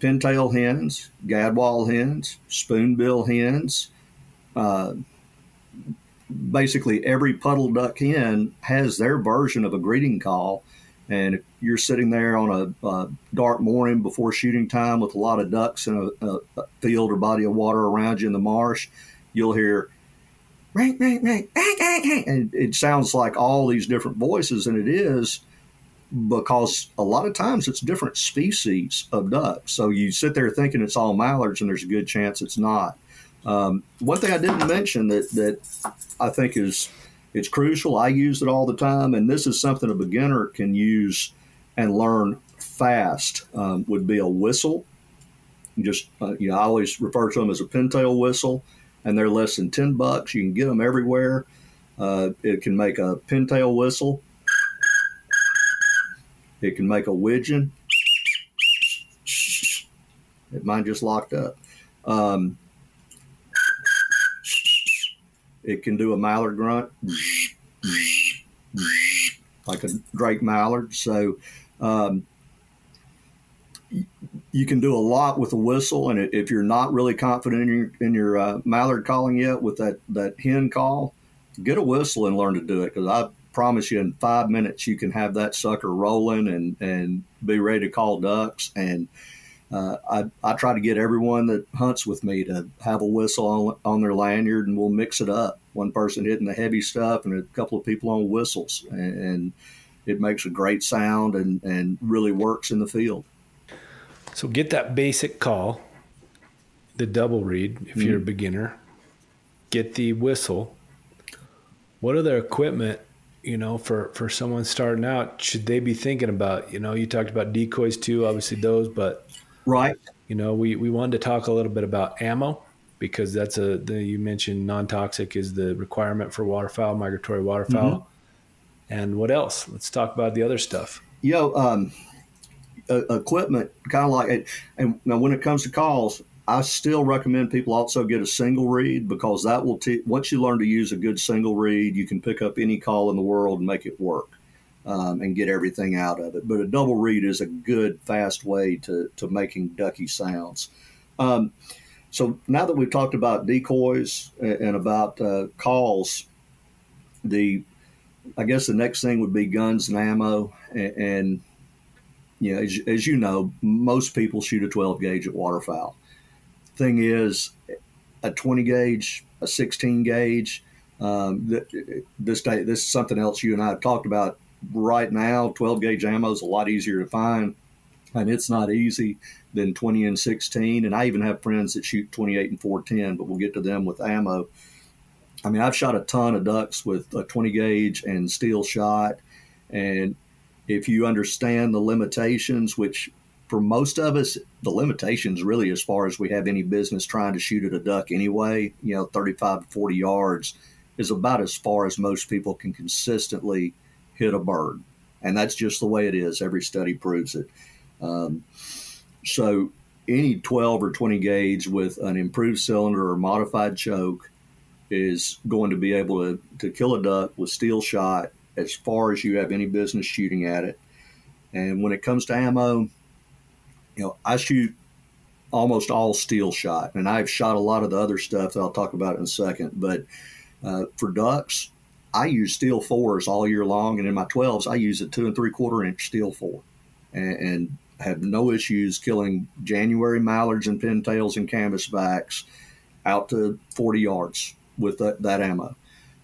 pintail hens, gadwall hens, spoonbill hens, uh, basically every puddle duck hen has their version of a greeting call. And if you're sitting there on a, dark morning before shooting time with a lot of ducks in a, a, field or body of water around you in the marsh, you'll hear ring, ring, ring, ring, ring, ring. And it sounds like all these different voices, and it is because a lot of times it's different species of ducks. So you sit there thinking it's all mallards, and there's a good chance it's not. Um, one thing I didn't mention that that I think is it's crucial. I use it all the time, and this is something a beginner can use and learn fast. Um, would be a whistle. Just uh, you know, I always refer to them as a pintail whistle, and they're less than ten bucks. You can get them everywhere. Uh, it can make a pintail whistle. It can make a widgeon. It mine just locked up. Um, it can do a mallard grunt, like a Drake mallard. So um, you can do a lot with a whistle. And if you're not really confident in your, in your uh, mallard calling yet with that, that hen call, get a whistle and learn to do it because I promise you in five minutes you can have that sucker rolling and, and be ready to call ducks. And uh, I, I try to get everyone that hunts with me to have a whistle on, on their lanyard and we'll mix it up. One person hitting the heavy stuff and a couple of people on whistles. And, and it makes a great sound and, and really works in the field. So get that basic call, the double reed if mm-hmm. you're a mm-hmm. beginner, get the whistle. What other equipment you know, for for someone starting out, should they be thinking about? You know, you talked about decoys too, obviously those, but Right. You know, we, we wanted to talk a little bit about ammo because that's a the, you mentioned non-toxic is the requirement for waterfowl, migratory waterfowl. Mm-hmm. And what else? Let's talk about the other stuff. You know, um, uh, equipment kind of like it. And now, when it comes to calls, I still recommend people also get a single reed because that will te- once you learn to use a good single reed, you can pick up any call in the world and make it work um, and get everything out of it. But a double reed is a good, fast way to, to making ducky sounds. Um, so now that we've talked about decoys and about uh, calls, the I guess the next thing would be guns and ammo. And, and as, as, you know, most people shoot a 12 gauge at waterfowl. Thing is, a 20 gauge, a 16 gauge. Um, this day, this is something else you and I have talked about right now, 12 gauge ammo is a lot easier to find, and it's not easy than 20 and 16. And I even have friends that shoot 28 and 410, but we'll get to them with ammo. I mean, I've shot a ton of ducks with a 20 gauge and steel shot, and if you understand the limitations, which for most of us, the limitations really as far as we have any business trying to shoot at a duck anyway, you know, 35 to 40 yards is about as far as most people can consistently hit a bird. and that's just the way it is. Every study proves it. Um, so any 12 or 20 gauge with an improved cylinder or modified choke is going to be able to, to kill a duck with steel shot as far as you have any business shooting at it. And when it comes to ammo, you know, I shoot almost all steel shot, and I've shot a lot of the other stuff that I'll talk about in a second. But uh, for ducks, I use steel fours all year long, and in my 12s, I use a two and three quarter inch steel four, and, and have no issues killing January mallards and pintails and canvasbacks out to 40 yards with that, that ammo.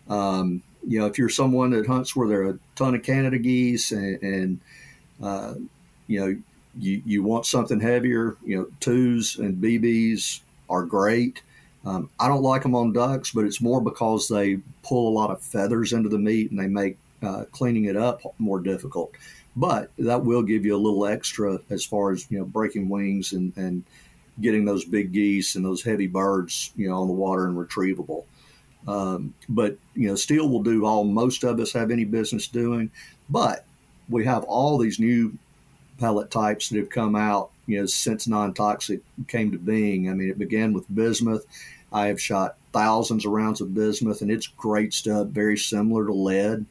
Um, you know, if you're someone that hunts where there are a ton of Canada geese and, and uh, you know, you, you want something heavier, you know, twos and BBs are great. Um, I don't like them on ducks, but it's more because they pull a lot of feathers into the meat and they make uh, cleaning it up more difficult. But that will give you a little extra as far as you know breaking wings and, and getting those big geese and those heavy birds you know on the water and retrievable. Um, but you know, steel will do all most of us have any business doing. But we have all these new pellet types that have come out, you know, since non-toxic came to being. I mean, it began with bismuth. I have shot thousands of rounds of bismuth, and it's great stuff, very similar to lead.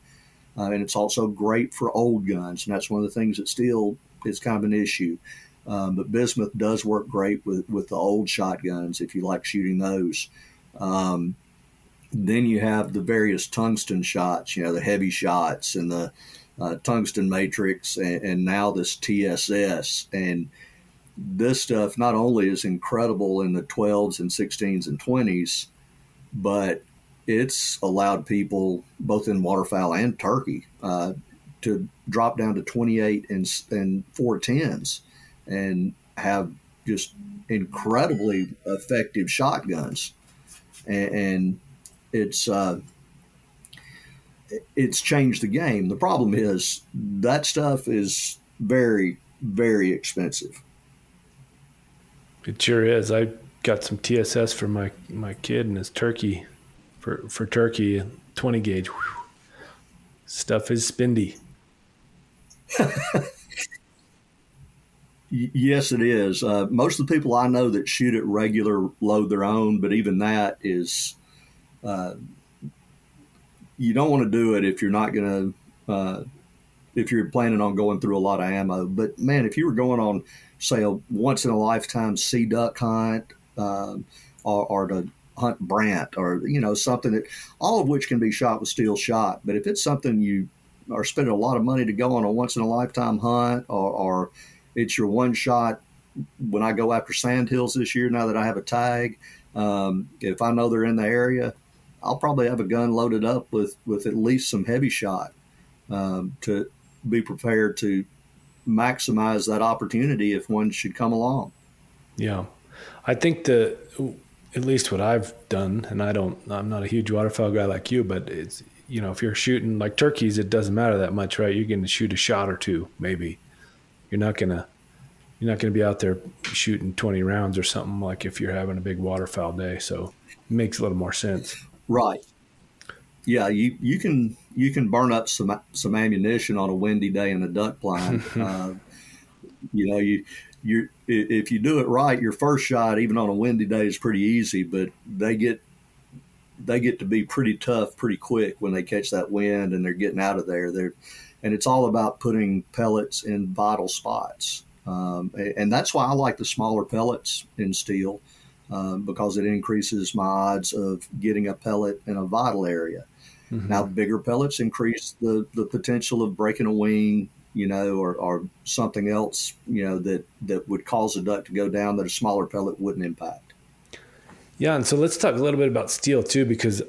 Uh, and it's also great for old guns, and that's one of the things that still is kind of an issue. Um, but bismuth does work great with, with the old shotguns if you like shooting those. Um, then you have the various tungsten shots, you know, the heavy shots and the uh, tungsten matrix, and, and, now this TSS. And this stuff not only is incredible in the 12s and 16s and 20s, but it's allowed people, both in waterfowl and turkey, uh, to drop down to 28 and, and 410s and have just incredibly effective shotguns. And, and it's uh, it's changed the game. The problem is that stuff is very very expensive. It sure is. I got some TSS for my my kid and his turkey for for turkey 20 gauge. Whew. Stuff is spendy. yes, it is. Uh, most of the people I know that shoot it regular load their own, but even that is uh, you don't want to do it if you're not going to uh, if you're planning on going through a lot of ammo. But man, if you were going on say a once in a lifetime sea duck hunt um, or, or to hunt brant or you know something that all of which can be shot with steel shot. But if it's something you are spending a lot of money to go on a once in a lifetime hunt or, or it's your one shot when I go after sandhills this year, now that I have a tag, um, if I know they're in the area, I'll probably have a gun loaded up with with at least some heavy shot um, to be prepared to maximize that opportunity if one should come along. Yeah, I think the at least what I've done, and I don't, I'm not a huge waterfowl guy like you, but it's you know if you're shooting like turkeys, it doesn't matter that much, right? You're going to shoot a shot or two, maybe. You're not gonna you're not going to be out there shooting 20 rounds or something like if you're having a big waterfowl day. So it makes a little more sense. Right. Yeah, you, you can you can burn up some some ammunition on a windy day in a duck blind. uh, you know, you you if you do it right, your first shot, even on a windy day, is pretty easy. But they get they get to be pretty tough pretty quick when they catch that wind and they're getting out of there. They're and it's all about putting pellets in vital spots. Um, and that's why I like the smaller pellets in steel um, because it increases my odds of getting a pellet in a vital area. Mm-hmm. Now, bigger pellets increase the, the potential of breaking a wing, you know, or, or something else, you know, that, that would cause a duck to go down that a smaller pellet wouldn't impact. Yeah, and so let's talk a little bit about steel too, because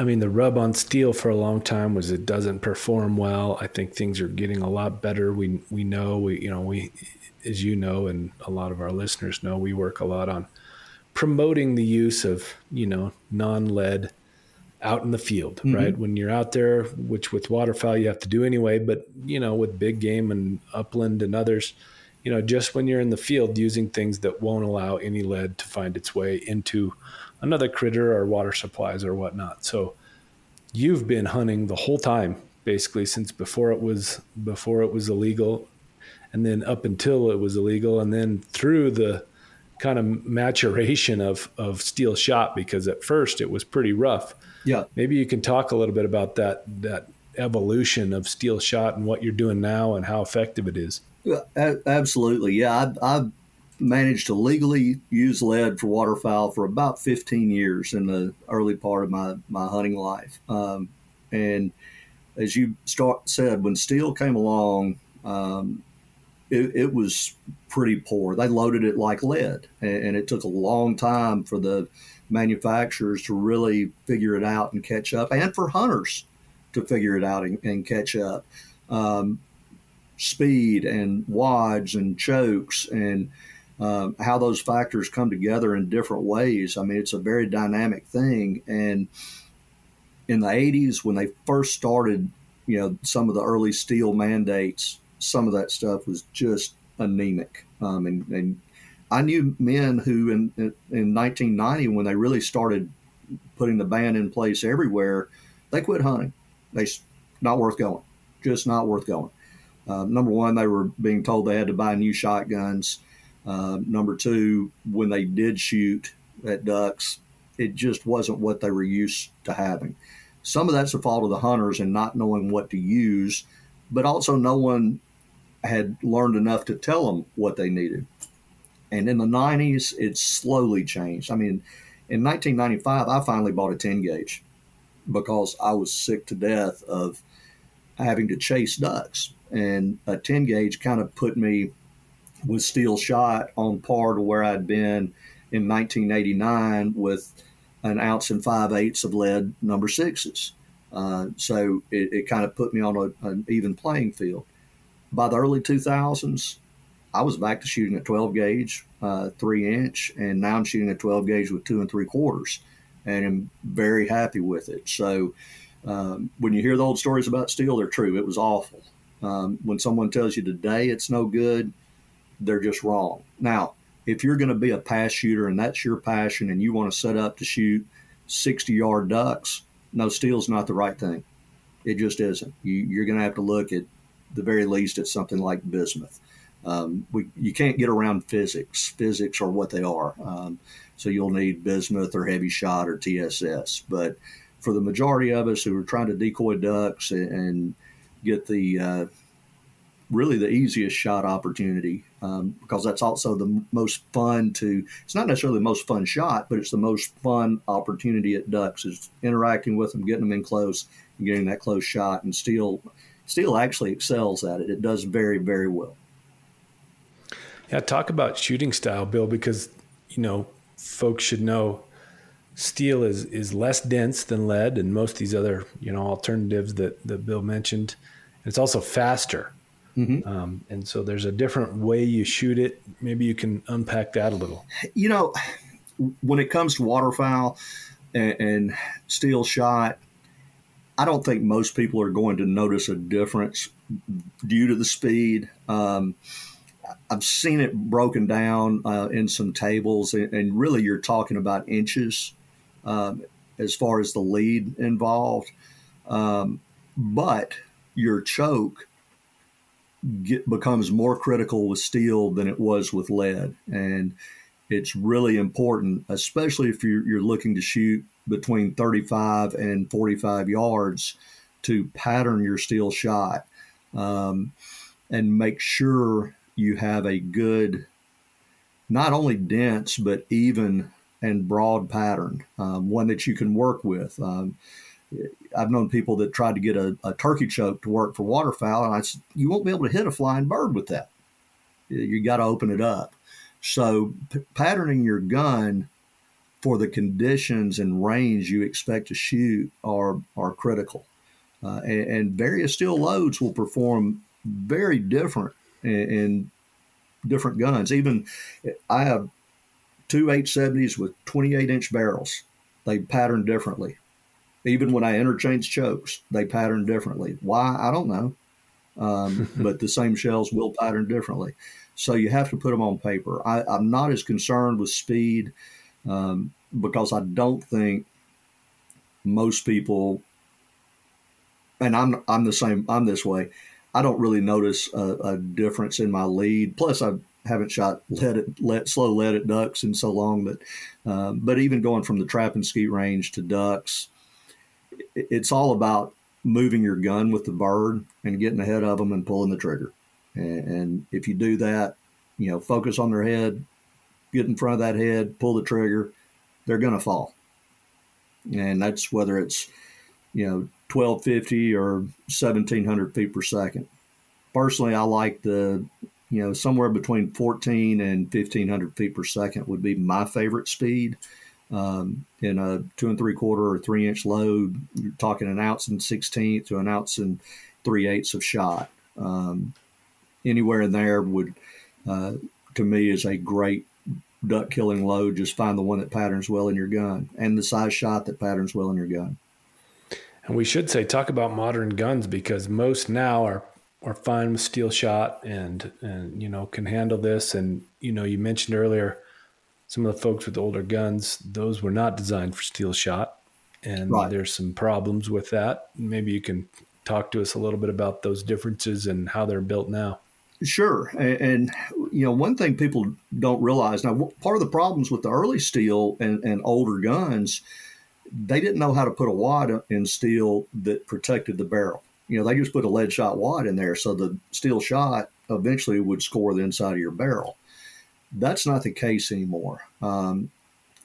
I mean, the rub on steel for a long time was it doesn't perform well. I think things are getting a lot better. We we know we you know we, as you know, and a lot of our listeners know, we work a lot on promoting the use of you know non-lead out in the field mm-hmm. right when you're out there which with waterfowl you have to do anyway but you know with big game and upland and others you know just when you're in the field using things that won't allow any lead to find its way into another critter or water supplies or whatnot so you've been hunting the whole time basically since before it was before it was illegal, and then up until it was illegal, and then through the kind of maturation of of steel shot because at first it was pretty rough. Yeah. Maybe you can talk a little bit about that that evolution of steel shot and what you're doing now and how effective it is. Absolutely. Yeah, I, I managed to legally use lead for waterfowl for about 15 years in the early part of my, my hunting life. Um, and as you start, said, when steel came along, um, it, it, was pretty poor. They loaded it like lead, and, and, it took a long time for the manufacturers to really figure it out and catch up, and for hunters to figure it out and, and catch up. Um, speed and wads and chokes and um, how those factors come together in different ways. I mean, it's a very dynamic thing. And in the 80s, when they first started, you know, some of the early steel mandates, some of that stuff was just anemic. Um, and, and, I knew men who, in, in 1990, when they really started putting the ban in place everywhere, they quit hunting. They not worth going, just not worth going. Uh, number one, they were being told they had to buy new shotguns. Uh, number two, when they did shoot at ducks, it just wasn't what they were used to having. Some of that's the fault of the hunters and not knowing what to use, but also no one had learned enough to tell them what they needed. And in the 90s, it slowly changed. I mean, in 1995, I finally bought a 10 gauge because I was sick to death of having to chase ducks. And a 10 gauge kind of put me with steel shot on par to where I'd been in 1989 with an ounce and five eighths of lead number sixes. Uh, so it, it, kind of put me on a, an even playing field. By the early 2000s, I was back to shooting a 12 gauge, uh, three inch, and now I'm shooting a 12 gauge with two and three quarters, and I'm very happy with it. So um, when you hear the old stories about steel, they're true. It was awful. Um, when someone tells you today it's no good, they're just wrong. Now, if you're going to be a pass shooter and that's your passion and you want to set up to shoot 60 yard ducks, no, steel's not the right thing. It just isn't. You, are going to have to look at the very least it's something like bismuth. Um, we, you can't get around physics. Physics are what they are. Um, so you'll need bismuth or heavy shot or TSS. But for the majority of us who are trying to decoy ducks and, and get the uh, really the easiest shot opportunity um, because that's also the most fun to it's not necessarily the most fun shot but it's the most fun opportunity at ducks is interacting with them getting them in close and getting that close shot and steel steel actually excels at it it does very very well yeah talk about shooting style bill because you know folks should know steel is is less dense than lead and most of these other you know alternatives that that bill mentioned it's also faster Mm-hmm. Um, and so there's a different way you shoot it. Maybe you can unpack that a little. You know, when it comes to waterfowl and, and steel shot, I don't think most people are going to notice a difference due to the speed. Um, I've seen it broken down uh, in some tables, and, really you're talking about inches um, as far as the lead involved. Um, but your choke get, becomes more critical with steel than it was with lead. And it's really important, especially if you're, you're looking to shoot between 35 and 45 yards, to pattern your steel shot um, and make sure you have a good, not only dense, but even and broad pattern, um, one that you can work with. Um, I've known people that tried to get a, a, turkey choke to work for waterfowl, and I said, you won't be able to hit a flying bird with that. You got to open it up. So, p- patterning your gun for the conditions and range you expect to shoot are are critical. Uh, and, and, various steel loads will perform very different in, in different guns. Even I have two 870s with 28 inch barrels. They pattern differently. Even when I interchange chokes, they pattern differently. Why? I don't know. Um, but the same shells will pattern differently. So you have to put them on paper. I, am not as concerned with speed um, because I don't think most people and I'm I'm the same. I'm this way. I don't really notice a, a difference in my lead. Plus, I haven't shot leaded, let slow leaded ducks in so long that. Uh, but even going from the trap and skeet range to ducks, it, it's all about moving your gun with the bird and getting ahead of them and pulling the trigger. And, and if you do that, you know, focus on their head, get in front of that head, pull the trigger, they're going to fall. And that's whether it's, you know, 1250 or 1700 feet per second. Personally, I like the, you know, somewhere between 14 and 1500 feet per second would be my favorite speed. Um, in a two and three quarter or three inch load, you're talking an ounce and 16th to an ounce and three eighths of shot. Um, anywhere in there would, uh, to me, is a great duck killing load. Just find the one that patterns well in your gun and the size shot that patterns well in your gun. And we should say, talk about modern guns because most now are are fine with steel shot and and you know can handle this. And you know, you mentioned earlier some of the folks with older guns; those were not designed for steel shot, and right. there's some problems with that. Maybe you can talk to us a little bit about those differences and how they're built now. Sure, and, and, you know one thing people don't realize now. Part of the problems with the early steel and, and older guns they didn't know how to put a wad in steel that protected the barrel. You know, they just put a lead shot wad in there, so the steel shot eventually would score the inside of your barrel. That's not the case anymore. Um,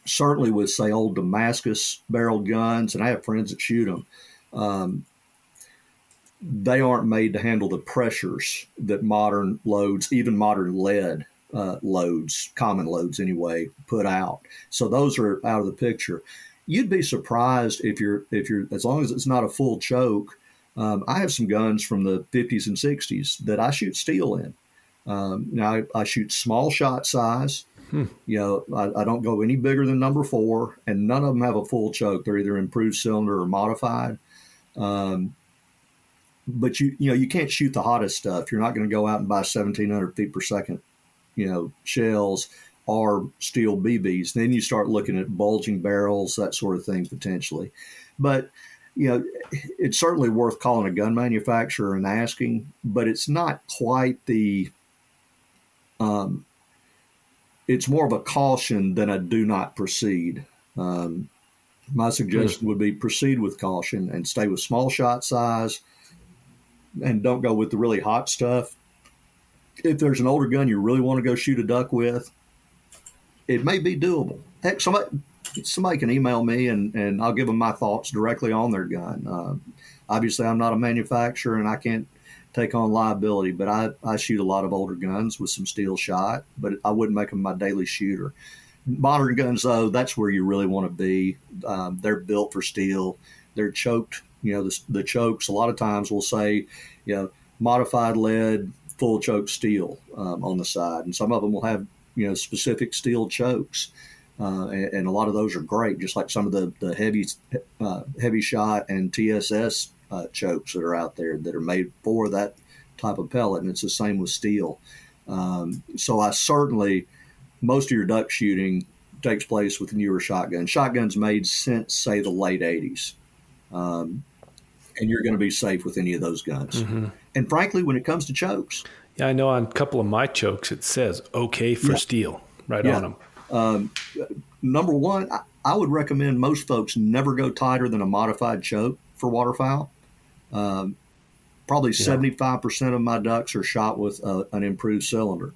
certainly, with say old Damascus barreled guns, and I have friends that shoot them. Um, they aren't made to handle the pressures that modern loads, even modern lead uh, loads, common loads anyway, put out. So those are out of the picture you'd be surprised if you're if you're as long as it's not a full choke. Um, I have some guns from the 50s and 60s that I shoot steel in. Um, now I, I, shoot small shot size. Hmm. You know, I, I, don't go any bigger than number four, and none of them have a full choke. They're either improved cylinder or modified. Um, but you you know you can't shoot the hottest stuff. You're not going to go out and buy 1,700 feet per second, you know, shells are steel BBs. Then you start looking at bulging barrels, that sort of thing potentially. But you know, it's certainly worth calling a gun manufacturer and asking, but it's not quite the. Um, it's more of a caution than a do not proceed. Um, my suggestion would be proceed with caution and stay with small shot size, and don't go with the really hot stuff. If there's an older gun you really want to go shoot a duck with, it may be doable. Heck, somebody somebody can email me and, and I'll give them my thoughts directly on their gun. Uh, obviously, I'm not a manufacturer and I can't take on liability, but I, I shoot a lot of older guns with some steel shot, but I wouldn't make them my daily shooter. Modern guns, though, that's where you really want to be. Um, they're built for steel. They're choked. You know, the, the chokes, a lot of times will say, you know, modified lead, full choke steel um, on the side. And some of them will have you know specific steel chokes, uh, and, and, a lot of those are great. Just like some of the the heavy uh, heavy shot and TSS uh, chokes that are out there that are made for that type of pellet, and it's the same with steel. Um, so I certainly most of your duck shooting takes place with newer shotguns. Shotguns made since say the late '80s. Um, and you're going to be safe with any of those guns. Mm-hmm. And frankly, when it comes to chokes, yeah, I know on a couple of my chokes it says "okay for yeah. steel" right yeah. on them. Um, number one, I, I, would recommend most folks never go tighter than a modified choke for waterfowl. Um, probably seventy five percent of my ducks are shot with uh, an improved cylinder,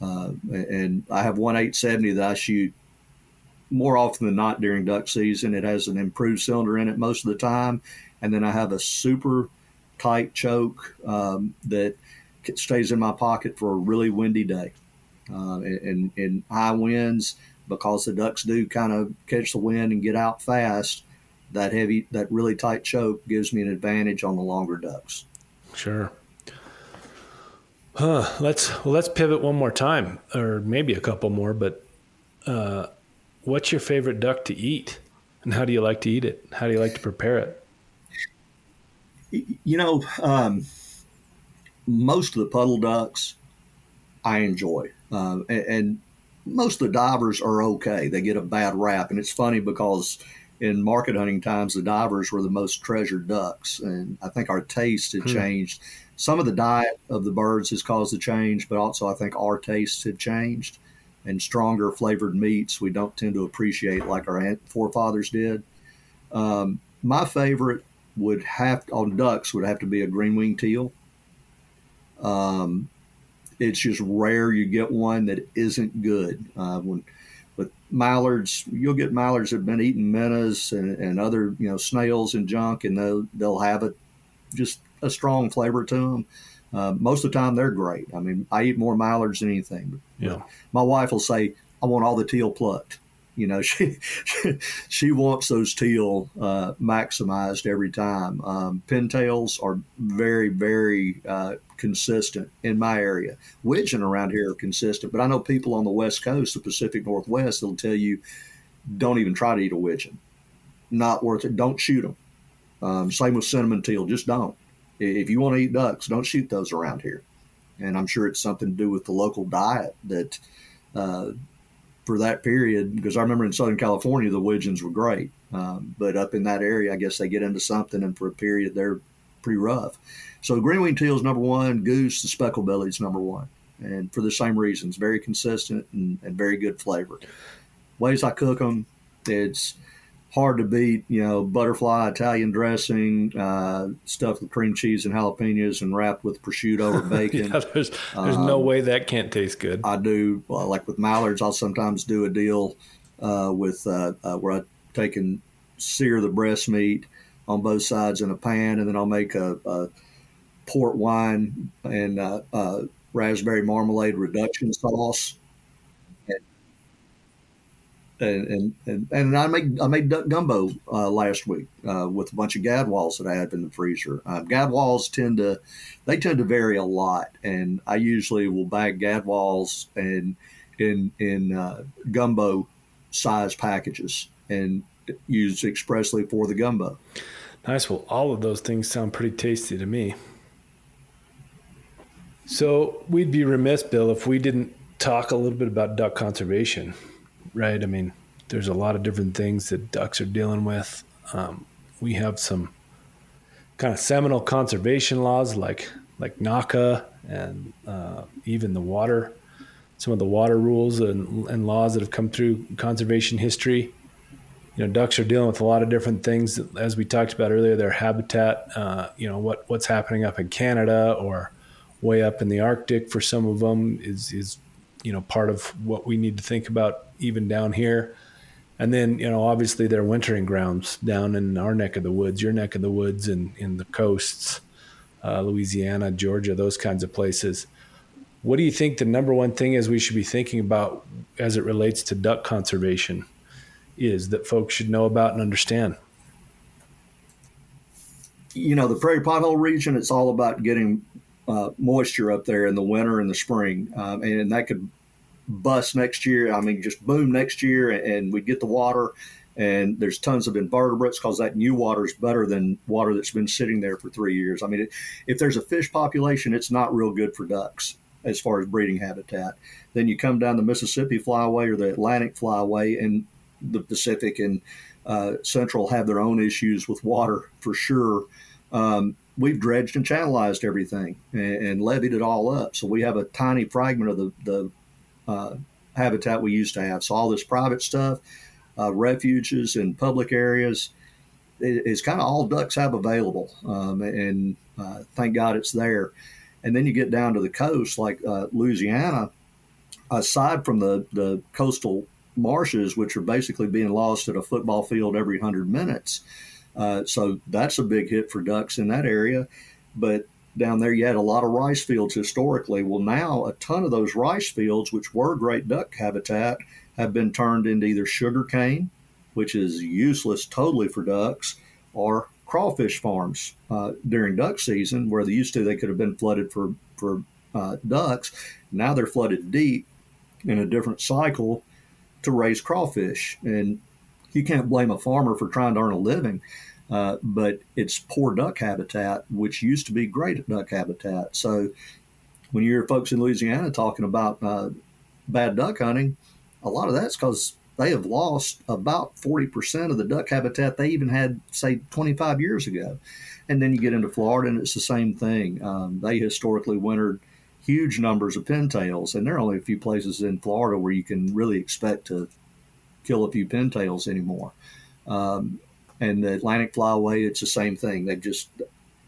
uh, and I have one eight seventy that I shoot more often than not during duck season. It has an improved cylinder in it most of the time, and then I have a super tight choke um, that stays in my pocket for a really windy day. Uh, and in high winds, because the ducks do kind of catch the wind and get out fast, that heavy, that really tight choke gives me an advantage on the longer ducks. Sure. Huh. Let's well, let's pivot one more time, or maybe a couple more. But uh, what's your favorite duck to eat, and how do you like to eat it? How do you like to prepare it? You know, um, most of the puddle ducks I enjoy, um, and, and, most of the divers are okay. They get a bad rap, and it's funny because in market hunting times, the divers were the most treasured ducks, and I think our taste had hmm. changed. Some of the diet of the birds has caused the change, but also I think our tastes had changed, and stronger flavored meats we don't tend to appreciate like our forefathers did. Um, my favorite would have on ducks would have to be a green wing teal. Um, it's just rare you get one that isn't good. Uh, when with mallards, you'll get mallards that have been eating minnows and, and other you know snails and junk, and they'll they'll have a just a strong flavor to them. Uh, most of the time, they're great. I mean, I eat more mallards than anything. Yeah. My wife will say, "I want all the teal plucked." You know, she she wants those teal uh, maximized every time. Um, pintails are very, very uh, consistent in my area. Widgeon around here are consistent, but I know people on the West Coast, the Pacific Northwest, they'll tell you, don't even try to eat a widgeon. Not worth it. Don't shoot them. Um, same with cinnamon teal. Just don't. If you want to eat ducks, don't shoot those around here. And I'm sure it's something to do with the local diet that uh, for that period, because I remember in Southern California, the widgeons were great. Um, but up in that area, I guess they get into something, and for a period, they're pretty rough. So green winged teal is number one. Goose, the speckled belly is number one, and for the same reasons, very consistent and, and very good flavor. Ways I cook them, it's hard to beat. You know, butterfly Italian dressing, uh, stuffed with cream cheese and jalapenos, and wrapped with prosciutto or bacon. yeah, there's there's um, no way that can't taste good. I do well, like with mallards. I'll sometimes do a deal uh, with uh, uh where I take and sear the breast meat on both sides in a pan, and then I'll make a, a port wine and uh, uh, raspberry marmalade reduction sauce. And, and, and, I made I made gumbo uh, last week uh, with a bunch of gadwalls that I had in the freezer. Uh, gadwalls tend to they tend to vary a lot, and I usually will bag gadwalls and in in uh, gumbo size packages and use expressly for the gumbo. Nice. Well, all of those things sound pretty tasty to me. So we'd be remiss, Bill, if we didn't talk a little bit about duck conservation, right? I mean, there's a lot of different things that ducks are dealing with. Um, we have some kind of seminal conservation laws like like NAWCA and uh, even the water, some of the water rules and, and laws that have come through conservation history you know, ducks are dealing with a lot of different things. As we talked about earlier, their habitat, uh, you know, what what's happening up in Canada or way up in the Arctic for some of them is is you know part of what we need to think about even down here. And then you know, obviously, their wintering grounds down in our neck of the woods, your neck of the woods, and in the coasts, uh, Louisiana, Georgia, those kinds of places. What do you think the number one thing is we should be thinking about as it relates to duck conservation? is that folks should know about and understand? You know, the prairie pothole region, it's all about getting uh, moisture up there in the winter and the spring. Um, and that could bust next year. I mean, just boom next year, and we get the water. And there's tons of invertebrates because that new water is better than water that's been sitting there for three years. I mean, if there's a fish population, it's not real good for ducks as far as breeding habitat. Then you come down the Mississippi flyway or the Atlantic flyway, and the Pacific and uh, Central have their own issues with water for sure. Um, we've dredged and channelized everything and, and, levied it all up. So we have a tiny fragment of the, the uh, habitat we used to have. So all this private stuff, uh, refuges and public areas, is kind of all ducks have available. Um, and uh, thank God it's there. And then you get down to the coast, like uh, Louisiana. Aside from the, the coastal marshes, which are basically being lost at a football field every 100 minutes. Uh, so that's a big hit for ducks in that area. But down there, you had a lot of rice fields historically. Well, now a ton of those rice fields, which were great duck habitat, have been turned into either sugar cane, which is useless totally for ducks, or crawfish farms uh, during duck season, where they used to they could have been flooded for for uh, ducks. Now they're flooded deep in a different cycle to raise crawfish. And you can't blame a farmer for trying to earn a living, uh, but it's poor duck habitat, which used to be great duck habitat. So when you hear folks in Louisiana talking about uh, bad duck hunting, a lot of that's because they have lost about 40% of the duck habitat they even had, say, 25 years ago. And then you get into Florida, and it's the same thing. Um, they historically wintered huge numbers of pintails, and there are only a few places in Florida where you can really expect to kill a few pintails anymore. Um, and the Atlantic flyway, it's the same thing. They've just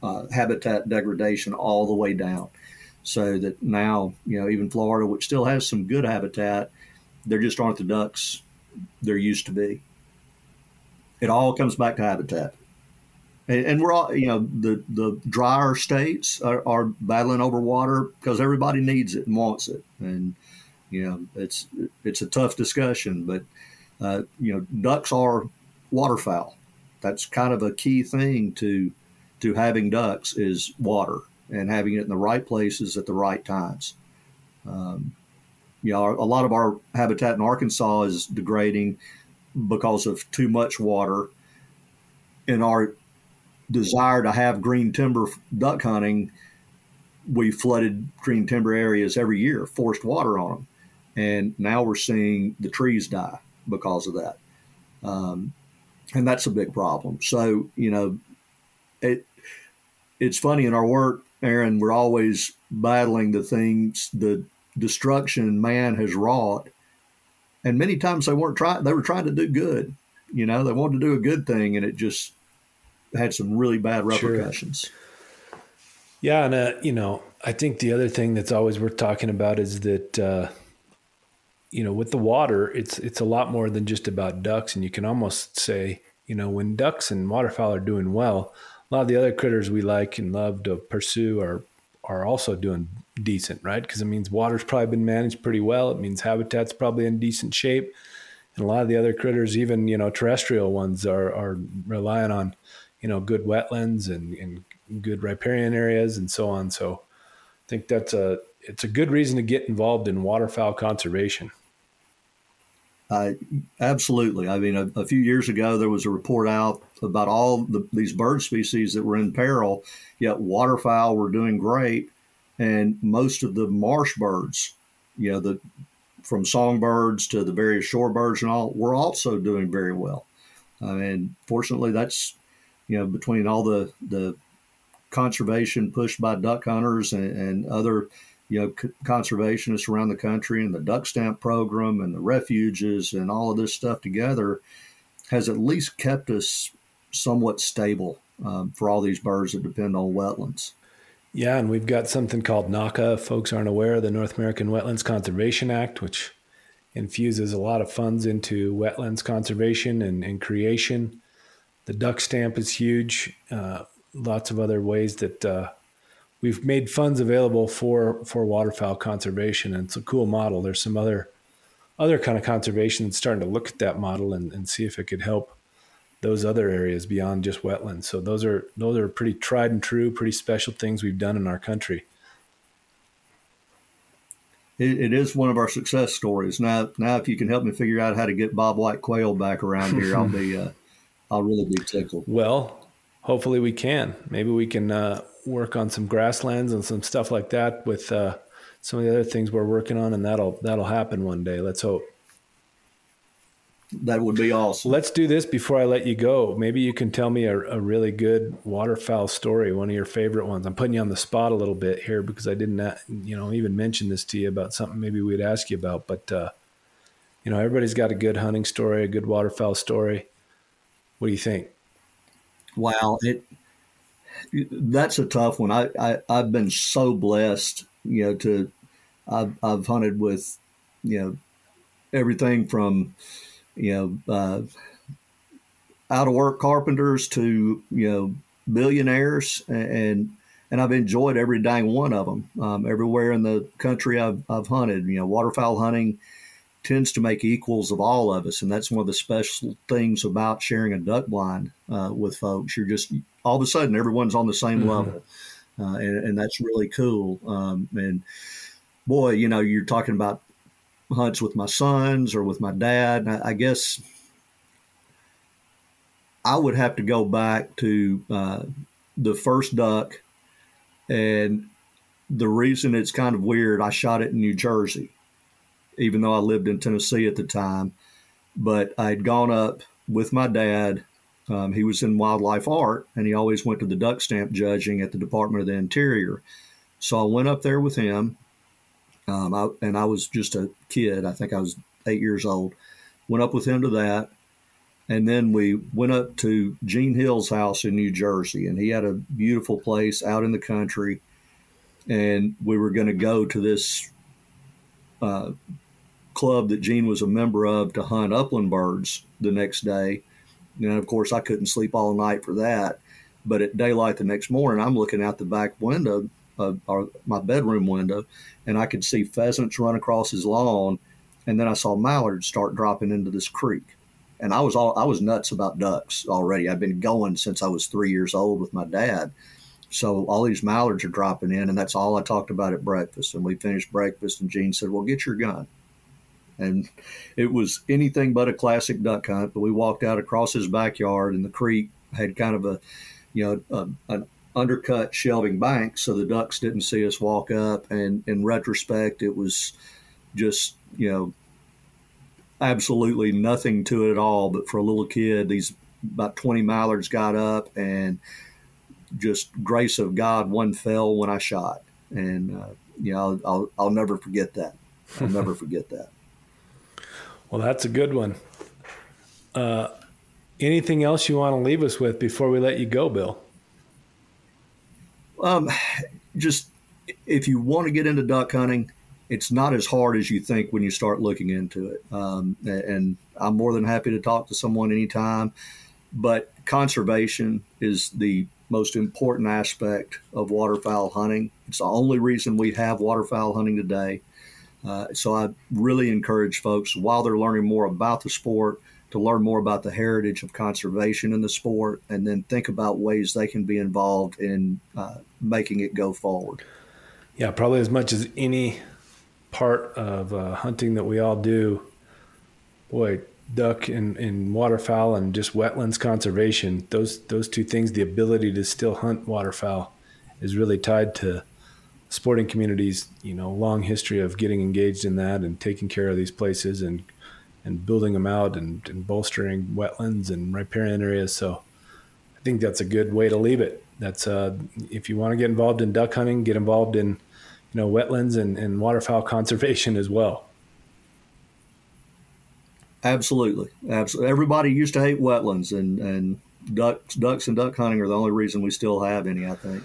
uh, habitat degradation all the way down. So that now, you know, even Florida, which still has some good habitat, there just aren't the ducks there used to be. It all comes back to habitat. And, we're all, you know, the, the drier states are, are battling over water because everybody needs it and wants it. And, you know, it's, it's a tough discussion, but, uh, you know, ducks are waterfowl. That's kind of a key thing to, to having ducks is water and having it in the right places at the right times. Um, you know, a lot of our habitat in Arkansas is degrading because of too much water. In our desire to have green timber duck hunting, we flooded green timber areas every year, forced water on them, and now we're seeing the trees die because of that, um, and that's a big problem. So you know, it it's funny in our work, Aaron. We're always battling the things the destruction man has wrought. And many times they weren't trying, they were trying to do good. You know, they wanted to do a good thing and it just had some really bad repercussions. Sure. Yeah. And, uh, you know, I think the other thing that's always worth talking about is that, uh, you know, with the water, it's it's a lot more than just about ducks, and you can almost say, you know, when ducks and waterfowl are doing well, a lot of the other critters we like and love to pursue are are also doing decent, right? Because it means water's probably been managed pretty well. It means habitat's probably in decent shape. And a lot of the other critters, even, you know, terrestrial ones are, are relying on, you know, good wetlands and, and good riparian areas and so on. So I think that's a, it's a good reason to get involved in waterfowl conservation. Uh, absolutely. I mean, a, a, few years ago, there was a report out about all the, these bird species that were in peril, yet waterfowl were doing great and most of the marsh birds, you know, the from songbirds to the various shorebirds and all, were also doing very well. Mean, fortunately, that's you know between all the the conservation pushed by duck hunters and, and other you know c- conservationists around the country and the duck stamp program and the refuges and all of this stuff together has at least kept us somewhat stable um, for all these birds that depend on wetlands. Yeah, and we've got something called NAWCA. folks aren't aware, of the North American Wetlands Conservation Act, which infuses a lot of funds into wetlands conservation and, and creation. The duck stamp is huge. Uh, lots of other ways that uh, we've made funds available for for waterfowl conservation, and it's a cool model. There's some other other kind of conservation that's starting to look at that model and, and see if it could help those other areas beyond just wetlands. So those are those are pretty tried and true, pretty special things we've done in our country. it, it is one of our success stories. Now, now, if you can help me figure out how to get bobwhite quail back around here, I'll be, uh, I'll really be tickled. Well, hopefully we can. Maybe we can uh, work on some grasslands and some stuff like that with uh, some of the other things we're working on, and that'll that'll happen one day. Let's hope that would be awesome. Let's do this before I let you go. Maybe you can tell me a, a, really good waterfowl story, one of your favorite ones. I'm putting you on the spot a little bit here because I didn't, uh, you know, even mention this to you about something maybe we'd ask you about. But uh, you know, everybody's got a good hunting story, a good waterfowl story. What do you think? Wow, it that's a tough one. I, I I've been so blessed, you know, to I've I've hunted with, you know, everything from you know, uh, out of work carpenters to you know billionaires, and and I've enjoyed every dang one of them. Um, everywhere in the country I've I've hunted, you know, waterfowl hunting tends to make equals of all of us, and that's one of the special things about sharing a duck blind uh, with folks. You're just all of a sudden everyone's on the same mm-hmm. level, uh, and, and, that's really cool. Um, and boy, you know, you're talking about hunts with my sons or with my dad. I, I guess I would have to go back to uh, the first duck, and the reason it's kind of weird, I shot it in New Jersey, even though I lived in Tennessee at the time. But I'd gone up with my dad. Um, he was in wildlife art, and he always went to the duck stamp judging at the Department of the Interior. So I went up there with him, um, I, and I was just a kid. I think I was eight years old. Went up with him to that, and then we went up to Gene Hill's house in New Jersey, and he had a beautiful place out in the country. And we were going to go to this uh, club that Gene was a member of to hunt upland birds the next day. And of course, I couldn't sleep all night for that. But at daylight the next morning, I'm looking out the back window, uh, of our, my bedroom window, and I could see pheasants run across his lawn. And then I saw mallards start dropping into this creek and I was all I was nuts about ducks already. I've been going since I was three years old with my dad. So all these mallards are dropping in, and that's all I talked about at breakfast. And we finished breakfast, and Gene said, "Well, get your gun." And it was anything but a classic duck hunt. But we walked out across his backyard, and the creek had kind of a, you know, a, an undercut shelving bank, so the ducks didn't see us walk up. And in retrospect, it was just you know absolutely nothing to it at all. But for a little kid, these about 20 mallards got up and just grace of God, one fell when I shot. And, uh, you know, I'll, I'll, I'll never forget that. I'll never forget that. Well, that's a good one. Uh, anything else you want to leave us with before we let you go, Bill? Um, just if you want to get into duck hunting, it's not as hard as you think when you start looking into it. Um, and I'm more than happy to talk to someone anytime. But conservation is the most important aspect of waterfowl hunting. It's the only reason we have waterfowl hunting today. Uh, so I really encourage folks while they're learning more about the sport to learn more about the heritage of conservation in the sport and then think about ways they can be involved in uh, making it go forward. Yeah, probably as much as any part of uh, hunting that we all do, boy, duck and, and waterfowl and just wetlands conservation, those those two things, the ability to still hunt waterfowl is really tied to sporting communities, you know, long history of getting engaged in that and taking care of these places and and building them out and, and bolstering wetlands and riparian areas. So I think that's a good way to leave it. That's uh, if you want to get involved in duck hunting, get involved in you know wetlands and, and waterfowl conservation as well. Absolutely, absolutely. Everybody used to hate wetlands, and and ducks, ducks, and duck hunting are the only reason we still have any. I think.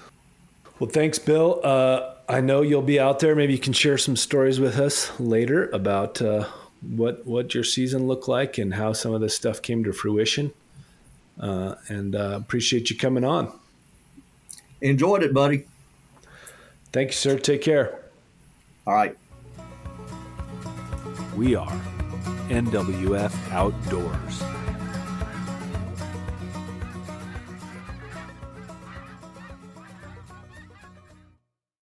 Well, thanks, Bill. Uh, I know you'll be out there. Maybe you can share some stories with us later about uh, what what your season looked like and how some of this stuff came to fruition. Uh, and uh, appreciate you coming on. Enjoyed it, buddy. Thank you, sir. Take care. All right. We are NWF Outdoors.